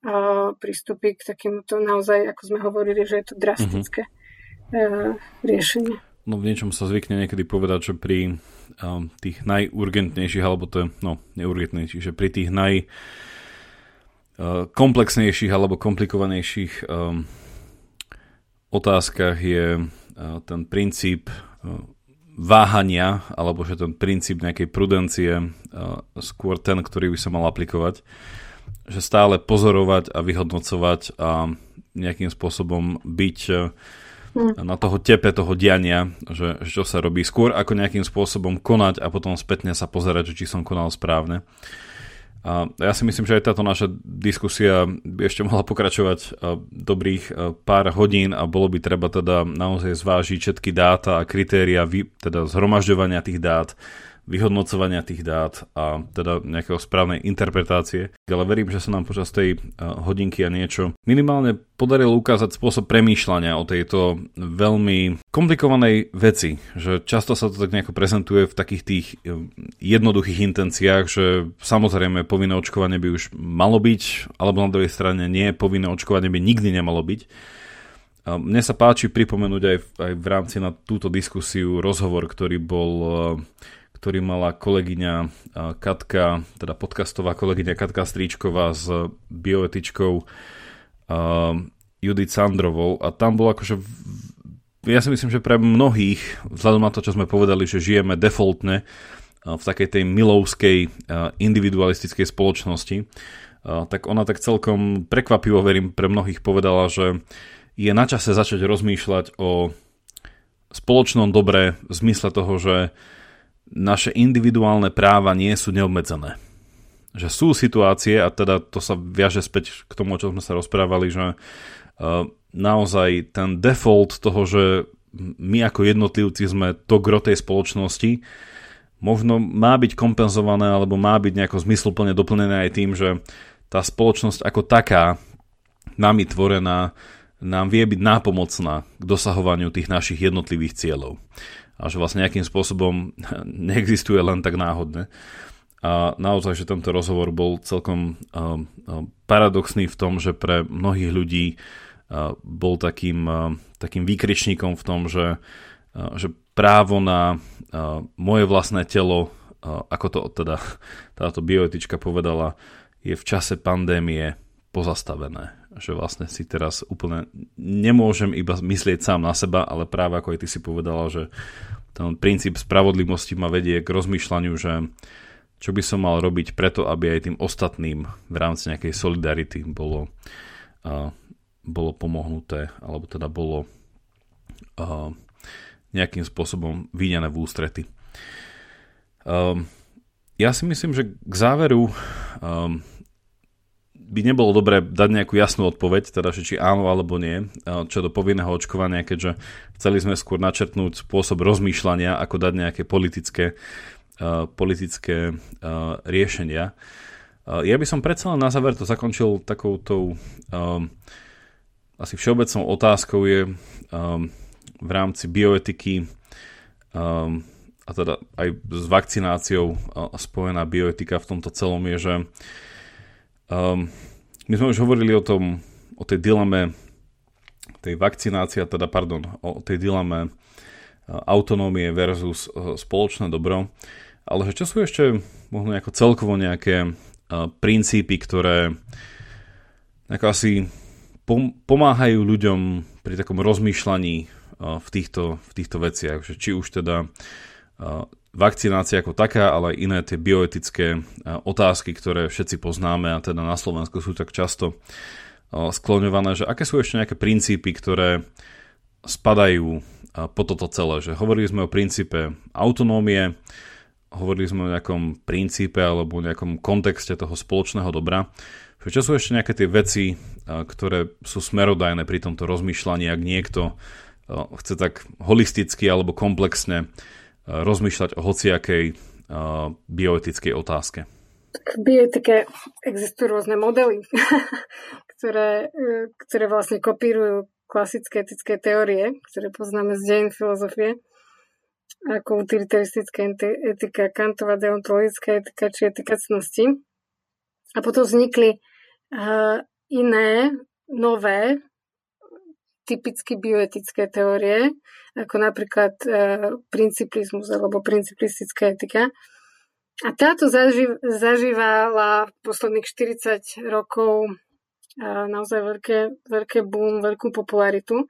uh, pristúpi k takémuto naozaj, ako sme hovorili, že je to drastické uh-huh. uh, riešenie. No v niečom sa zvykne niekedy povedať, že pri um, tých najurgentnejších, alebo to je, no, neurgentnejších, že pri tých naj Eh, komplexnejších alebo komplikovanejších um, otázkach je uh, ten princíp uh, váhania, alebo že ten princíp nejakej prudencie uh, skôr ten, ktorý by sa mal aplikovať. Že stále pozorovať a vyhodnocovať a nejakým spôsobom byť uh, na toho tepe toho diania, že, že čo sa robí skôr ako nejakým spôsobom konať a potom spätne sa pozerať, že či som konal správne. A ja si myslím, že aj táto naša diskusia by ešte mohla pokračovať dobrých pár hodín a bolo by treba teda naozaj zvážiť všetky dáta a kritéria teda zhromažďovania tých dát, vyhodnocovania tých dát a teda nejakého správnej interpretácie. Ale verím, že sa nám počas tej hodinky a niečo minimálne podarilo ukázať spôsob premýšľania o tejto veľmi komplikovanej veci, že často sa to tak nejako prezentuje v takých tých e, jednoduchých intenciách, že samozrejme povinné očkovanie by už malo byť, alebo na druhej strane nie, povinné očkovanie by nikdy nemalo byť. Mne sa páči pripomenúť aj aj v rámci na túto diskusiu rozhovor, ktorý bol e, ktorý mala kolegyňa Katka, teda podcastová kolegyňa Katka Stríčková s bioetičkou uh, Judith Sandrovou. A tam bolo akože ja si myslím, že pre mnohých, vzhľadom na to, čo sme povedali, že žijeme defaultne v takej tej milovskej individualistickej spoločnosti, tak ona tak celkom prekvapivo, verím, pre mnohých povedala, že je na čase začať rozmýšľať o spoločnom dobre v zmysle toho, že naše individuálne práva nie sú neobmedzené. Že sú situácie, a teda to sa viaže späť k tomu, o čom sme sa rozprávali, že uh, naozaj ten default toho, že my ako jednotlivci sme to gro tej spoločnosti, možno má byť kompenzované alebo má byť nejako zmysluplne doplnené aj tým, že tá spoločnosť ako taká, nami tvorená, nám vie byť nápomocná k dosahovaniu tých našich jednotlivých cieľov a že vlastne nejakým spôsobom neexistuje len tak náhodne. A naozaj, že tento rozhovor bol celkom uh, paradoxný v tom, že pre mnohých ľudí uh, bol takým, uh, takým výkričníkom v tom, že, uh, že právo na moje vlastné telo ako to teda táto bioetička povedala, je v čase pandémie pozastavené. Že vlastne si teraz úplne nemôžem iba myslieť sám na seba, ale práve ako aj ty si povedala, že ten princíp spravodlivosti ma vedie k rozmýšľaniu, že čo by som mal robiť preto, aby aj tým ostatným v rámci nejakej solidarity bolo, uh, bolo pomohnuté, alebo teda bolo uh, nejakým spôsobom vyňané v ústrety. Um, ja si myslím, že k záveru um, by nebolo dobré dať nejakú jasnú odpoveď, teda či áno alebo nie, čo do povinného očkovania, keďže chceli sme skôr načrtnúť spôsob rozmýšľania, ako dať nejaké politické, uh, politické uh, riešenia. Ja by som predsa len na záver to zakončil takouto asi všeobecnou otázkou je v rámci bioetiky a teda aj s vakcináciou spojená bioetika v tomto celom je, že Um, my sme už hovorili o tom, o tej dileme tej vakcinácie, teda pardon, o tej dileme uh, autonómie versus uh, spoločné dobro, ale že čo sú ešte možno nejako celkovo nejaké uh, princípy, ktoré asi pomáhajú ľuďom pri takom rozmýšľaní v týchto, v týchto veciach, že či už teda vakcinácia ako taká, ale aj iné tie bioetické e, otázky, ktoré všetci poznáme a teda na Slovensku sú tak často e, skloňované, že aké sú ešte nejaké princípy, ktoré spadajú e, po toto celé. Že hovorili sme o princípe autonómie, hovorili sme o nejakom princípe alebo nejakom kontexte toho spoločného dobra. Čo sú ešte nejaké tie veci, ktoré sú smerodajné pri tomto rozmýšľaní, ak niekto chce tak holisticky alebo komplexne rozmýšľať o hociakej bioetickej otázke? V bioetike existujú rôzne modely, ktoré, e, ktoré vlastne kopírujú klasické etické teórie, ktoré poznáme z dejín filozofie, ako utilitaristická etika, kantová deontologická etika či etika cnosti. A potom vznikli uh, iné, nové typicky bioetické teórie, ako napríklad e, principlizmus alebo principlistická etika. A táto zaži- zažívala posledných 40 rokov e, naozaj veľké, veľké boom, veľkú popularitu. E,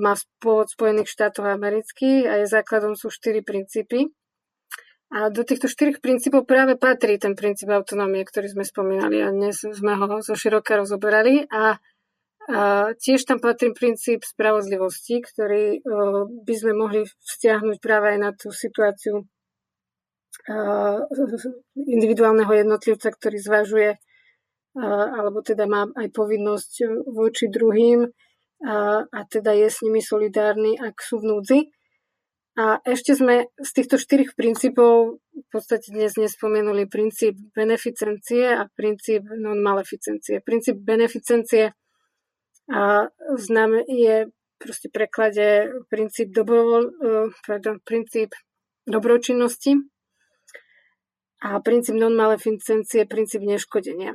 má pôvod Spojených štátov amerických a jej základom sú štyri princípy. A do týchto štyroch princípov práve patrí ten princíp autonómie, ktorý sme spomínali a dnes sme ho zo široka rozoberali. A a tiež tam patrí princíp spravodlivosti, ktorý by sme mohli vzťahnuť práve aj na tú situáciu individuálneho jednotlivca, ktorý zvažuje alebo teda má aj povinnosť voči druhým a, a teda je s nimi solidárny, ak sú v núdzi. A ešte sme z týchto štyroch princípov v podstate dnes nespomenuli princíp beneficencie a princíp non-maleficencie. Princíp beneficencie a znám je proste preklade princíp, dobrovoľ, e, pardon, princíp dobročinnosti a princíp non-maleficencie, princíp neškodenia.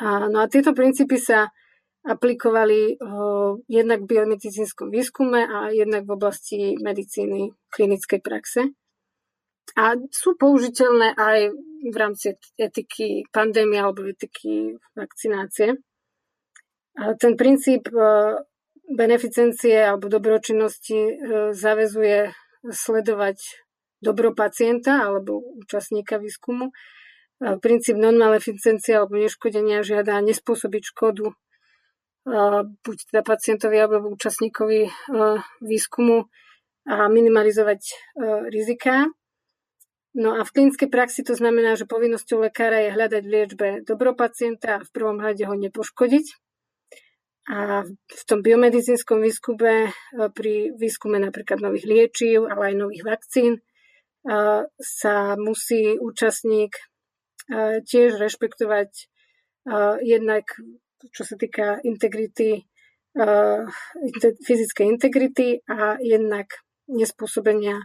A, no a tieto princípy sa aplikovali uh, jednak v biomedicínskom výskume a jednak v oblasti medicíny klinickej praxe. A sú použiteľné aj v rámci etiky pandémie alebo etiky vakcinácie. Ten princíp e, beneficencie alebo dobročinnosti e, zavezuje sledovať dobro pacienta alebo účastníka výskumu. Princíp non-maleficencie alebo neškodenia žiada nespôsobiť škodu buď teda pacientovi alebo účastníkovi e, výskumu a minimalizovať rizika. No a v klinickej praxi to znamená, že povinnosťou lekára je hľadať v liečbe dobro pacienta a v prvom rade ho nepoškodiť. A v tom biomedicínskom výskume, e, pri výskume napríklad nových liečiv, ale aj nových vakcín, e, sa musí účastník e, tiež rešpektovať jednak, čo sa týka integrity, fyzickej integrity a jednak nespôsobenia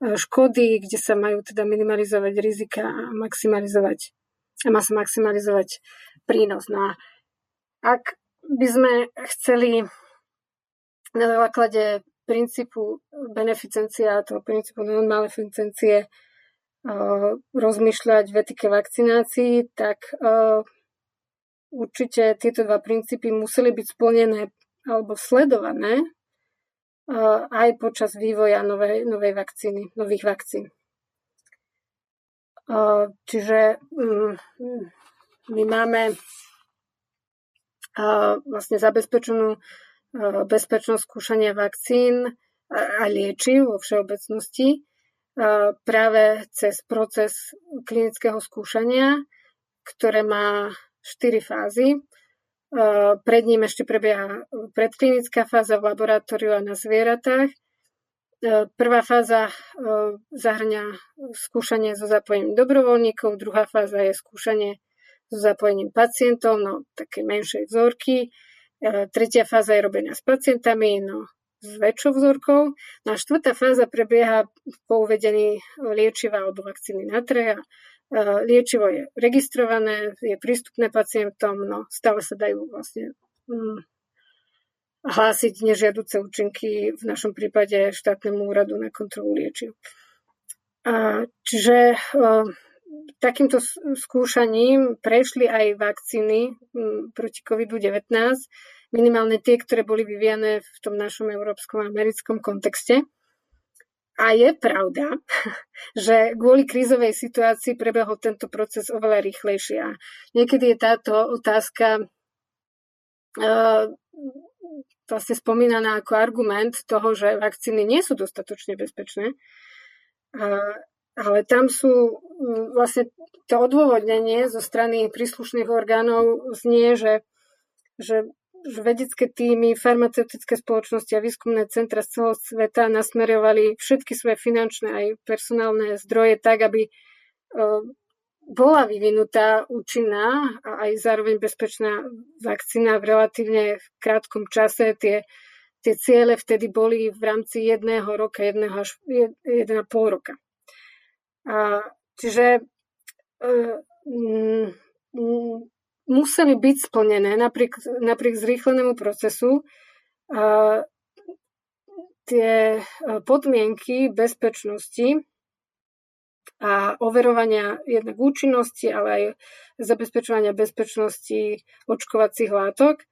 škody, kde sa majú teda minimalizovať rizika a maximalizovať a má sa maximalizovať prínos. No a ak by sme chceli na základe princípu beneficencia a toho princípu non-maleficencie rozmýšľať v etike vakcinácií, tak určite tieto dva princípy museli byť splnené alebo sledované aj počas vývoja novej, novej vakcíny, nových vakcín. Čiže mm, my máme vlastne zabezpečenú bezpečnosť skúšania vakcín a liečiv vo všeobecnosti práve cez proces klinického skúšania, ktoré má štyri fázy. Pred ním ešte prebieha predklinická fáza v laboratóriu a na zvieratách. Prvá fáza zahrňa skúšanie so zapojením dobrovoľníkov, druhá fáza je skúšanie so zapojením pacientov, no také menšej vzorky. Tretia fáza je robená s pacientami, no s väčšou vzorkou. No a štvrtá fáza prebieha po uvedení liečiva alebo vakcíny na trh a Liečivo je registrované, je prístupné pacientom, no stále sa dajú vlastne hm, hlásiť nežiaduce účinky v našom prípade štátnemu úradu na kontrolu liečiv. A, čiže o, takýmto skúšaním prešli aj vakcíny proti COVID-19, minimálne tie, ktoré boli vyvíjane v tom našom európskom a americkom kontexte. A je pravda, že kvôli krízovej situácii prebehol tento proces oveľa rýchlejšie. A niekedy je táto otázka uh, vlastne spomínaná ako argument toho, že vakcíny nie sú dostatočne bezpečné. Uh, ale tam sú vlastne to odôvodnenie zo strany príslušných orgánov znie, že, že že vedecké týmy, farmaceutické spoločnosti a výskumné centra z celého sveta nasmerovali všetky svoje finančné aj personálne zdroje tak, aby e, bola vyvinutá účinná a aj zároveň bezpečná vakcína v relatívne krátkom čase. Tie, tie ciele vtedy boli v rámci jedného roka, jedného až jeden a pol roka. Čiže mm, museli byť splnené napriek, napriek zrýchlenému procesu tie podmienky bezpečnosti a overovania jednak účinnosti, ale aj zabezpečovania bezpečnosti očkovacích látok.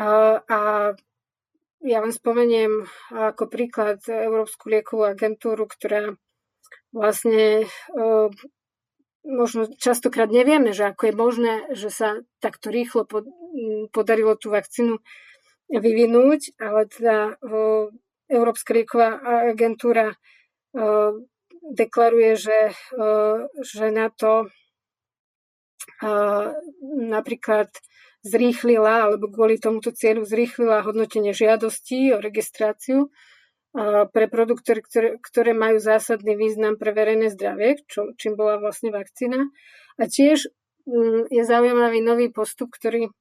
A, a ja len spomeniem ako príklad Európsku liekovú agentúru, ktorá vlastne možno častokrát nevieme, že ako je možné, že sa takto rýchlo podarilo tú vakcínu vyvinúť, ale teda Európska lieková agentúra deklaruje, že, že na to napríklad zrýchlila, alebo kvôli tomuto cieľu zrýchlila hodnotenie žiadostí o registráciu pre produkty, ktoré, ktoré majú zásadný význam pre verejné zdravie, čo, čím bola vlastne vakcína. A tiež mm, je zaujímavý nový postup, ktorý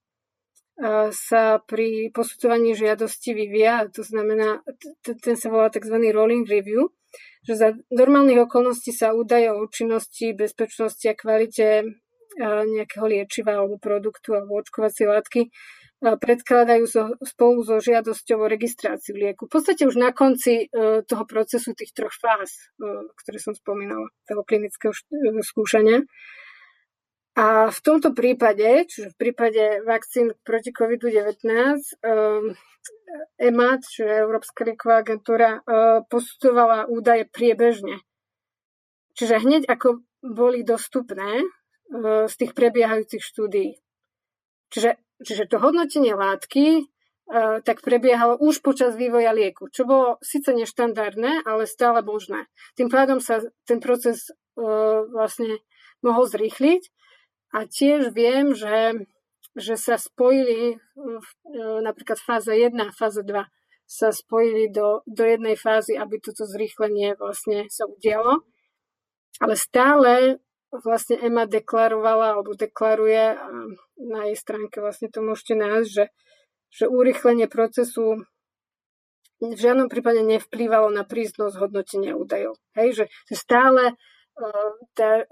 sa pri posudzovaní žiadosti vyvíja, to znamená, ten sa volá tzv. rolling review, že za normálnych okolností sa údaje o účinnosti, bezpečnosti a kvalite nejakého liečiva alebo produktu alebo očkovacie látky predkladajú so, spolu so žiadosťou o registráciu lieku. V podstate už na konci e, toho procesu tých troch fáz, e, ktoré som spomínala, toho klinického e, skúšania. A v tomto prípade, čiže v prípade vakcín proti COVID-19, EMA, čiže Európska lieková agentúra, posudzovala údaje priebežne. Čiže hneď ako boli dostupné z tých prebiehajúcich štúdií. Čiže Čiže to hodnotenie látky uh, tak prebiehalo už počas vývoja lieku, čo bolo síce neštandardné, ale stále možné. Tým pádom sa ten proces uh, vlastne mohol zrýchliť a tiež viem, že, že sa spojili uh, napríklad fáza 1 a fáza 2 sa spojili do, do jednej fázy, aby toto zrýchlenie vlastne sa udialo. Ale stále vlastne EMA deklarovala alebo deklaruje a na jej stránke vlastne to môžete nájsť, že, že urychlenie procesu v žiadnom prípade nevplývalo na prísnosť hodnotenia údajov. Hej, že, stále uh, tá,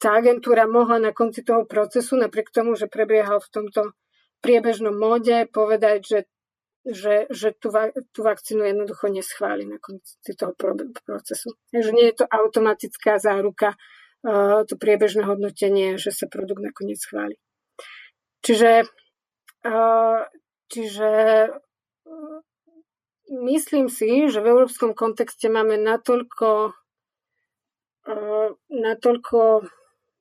tá agentúra mohla na konci toho procesu, napriek tomu, že prebiehal v tomto priebežnom móde, povedať, že že, že tú, tú vakcínu jednoducho neschváli na konci toho procesu. Takže nie je to automatická záruka, to priebežné hodnotenie, že sa produkt nakoniec schváli. Čiže, uh, čiže uh, myslím si, že v európskom kontexte máme natoľko, natoľko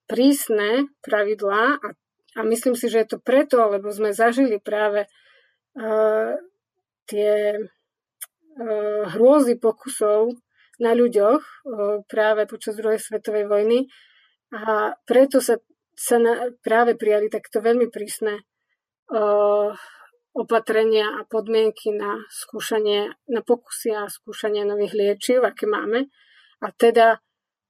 prísne pravidlá a, a myslím si, že je to preto, lebo sme zažili práve tie hrôzy pokusov na ľuďoch práve počas druhej svetovej vojny a preto sa, sa na, práve prijali takto veľmi prísne opatrenia a podmienky na skúšanie, na pokusy a skúšanie nových liečiv, aké máme. A teda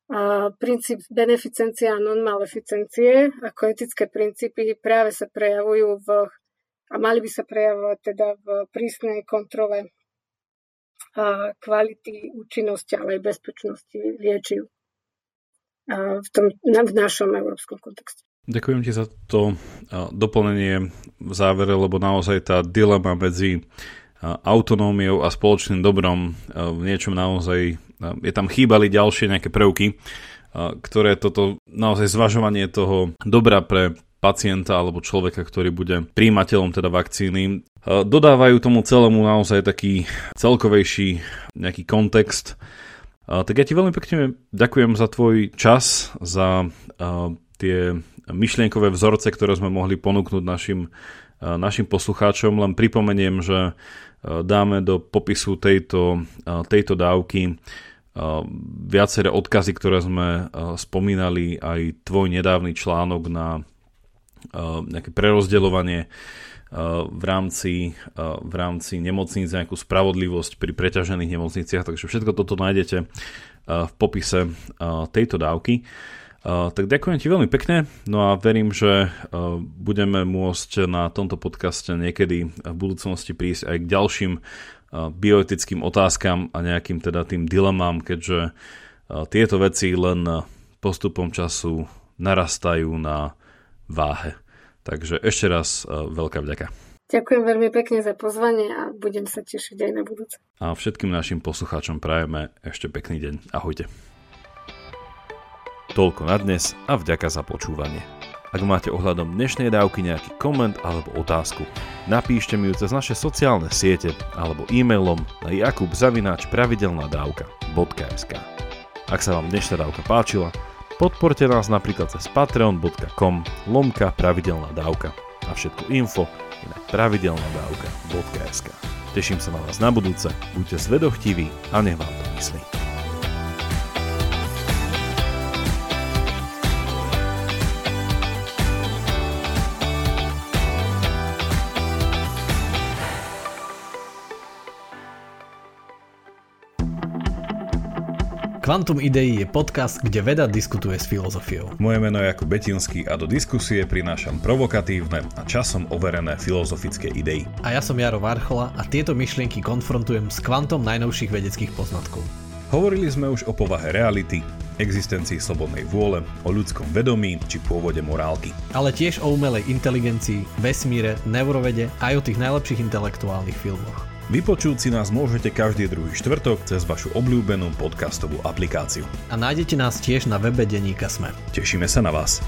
a princíp beneficencie a non-maleficencie ako etické princípy práve sa prejavujú v a mali by sa prejavovať teda v prísnej kontrole kvality, účinnosti, ale aj bezpečnosti liečiv v, tom, v našom európskom kontexte. Ďakujem ti za to doplnenie v závere, lebo naozaj tá dilema medzi autonómiou a spoločným dobrom v niečom naozaj, je tam chýbali ďalšie nejaké prvky, ktoré toto naozaj zvažovanie toho dobra pre pacienta alebo človeka, ktorý bude príjimateľom teda vakcíny. E, dodávajú tomu celému naozaj taký celkovejší nejaký kontext. E, tak ja ti veľmi pekne ďakujem za tvoj čas, za e, tie myšlienkové vzorce, ktoré sme mohli ponúknuť našim, našim poslucháčom. Len pripomeniem, že dáme do popisu tejto, tejto dávky viaceré odkazy, ktoré sme spomínali, aj tvoj nedávny článok na nejaké prerozdeľovanie v rámci, eh, v rámci nemocníc, nejakú spravodlivosť pri preťažených nemocniciach, takže všetko toto nájdete v popise tejto dávky. Tak ďakujem ti veľmi pekne, no a verím, že budeme môcť na tomto podcaste niekedy v budúcnosti prísť aj k ďalším bioetickým otázkam a nejakým teda tým dilemám, keďže tieto veci len postupom času narastajú na váhe. Takže ešte raz uh, veľká vďaka. Ďakujem veľmi pekne za pozvanie a budem sa tešiť aj na budúce. A všetkým našim poslucháčom prajeme ešte pekný deň. Ahojte. Toľko na dnes a vďaka za počúvanie. Ak máte ohľadom dnešnej dávky nejaký koment alebo otázku, napíšte mi ju cez naše sociálne siete alebo e-mailom na jakubzavináčpravidelnadavka.sk Ak sa vám dnešná dávka páčila, Podporte nás napríklad cez patreon.com lomka pravidelná dávka a všetko info je na pravidelnadavka.sk. Teším sa na vás na budúce, buďte zvedochtiví a nech vám to myslí. Quantum Idei je podcast, kde veda diskutuje s filozofiou. Moje meno je Jakub Betinský a do diskusie prinášam provokatívne a časom overené filozofické idei. A ja som Jaro Varchola a tieto myšlienky konfrontujem s kvantom najnovších vedeckých poznatkov. Hovorili sme už o povahe reality, existencii slobodnej vôle, o ľudskom vedomí či pôvode morálky. Ale tiež o umelej inteligencii, vesmíre, neurovede aj o tých najlepších intelektuálnych filmoch. Vypočuť si nás môžete každý druhý štvrtok cez vašu obľúbenú podcastovú aplikáciu. A nájdete nás tiež na webe Deníka Sme. Tešíme sa na vás.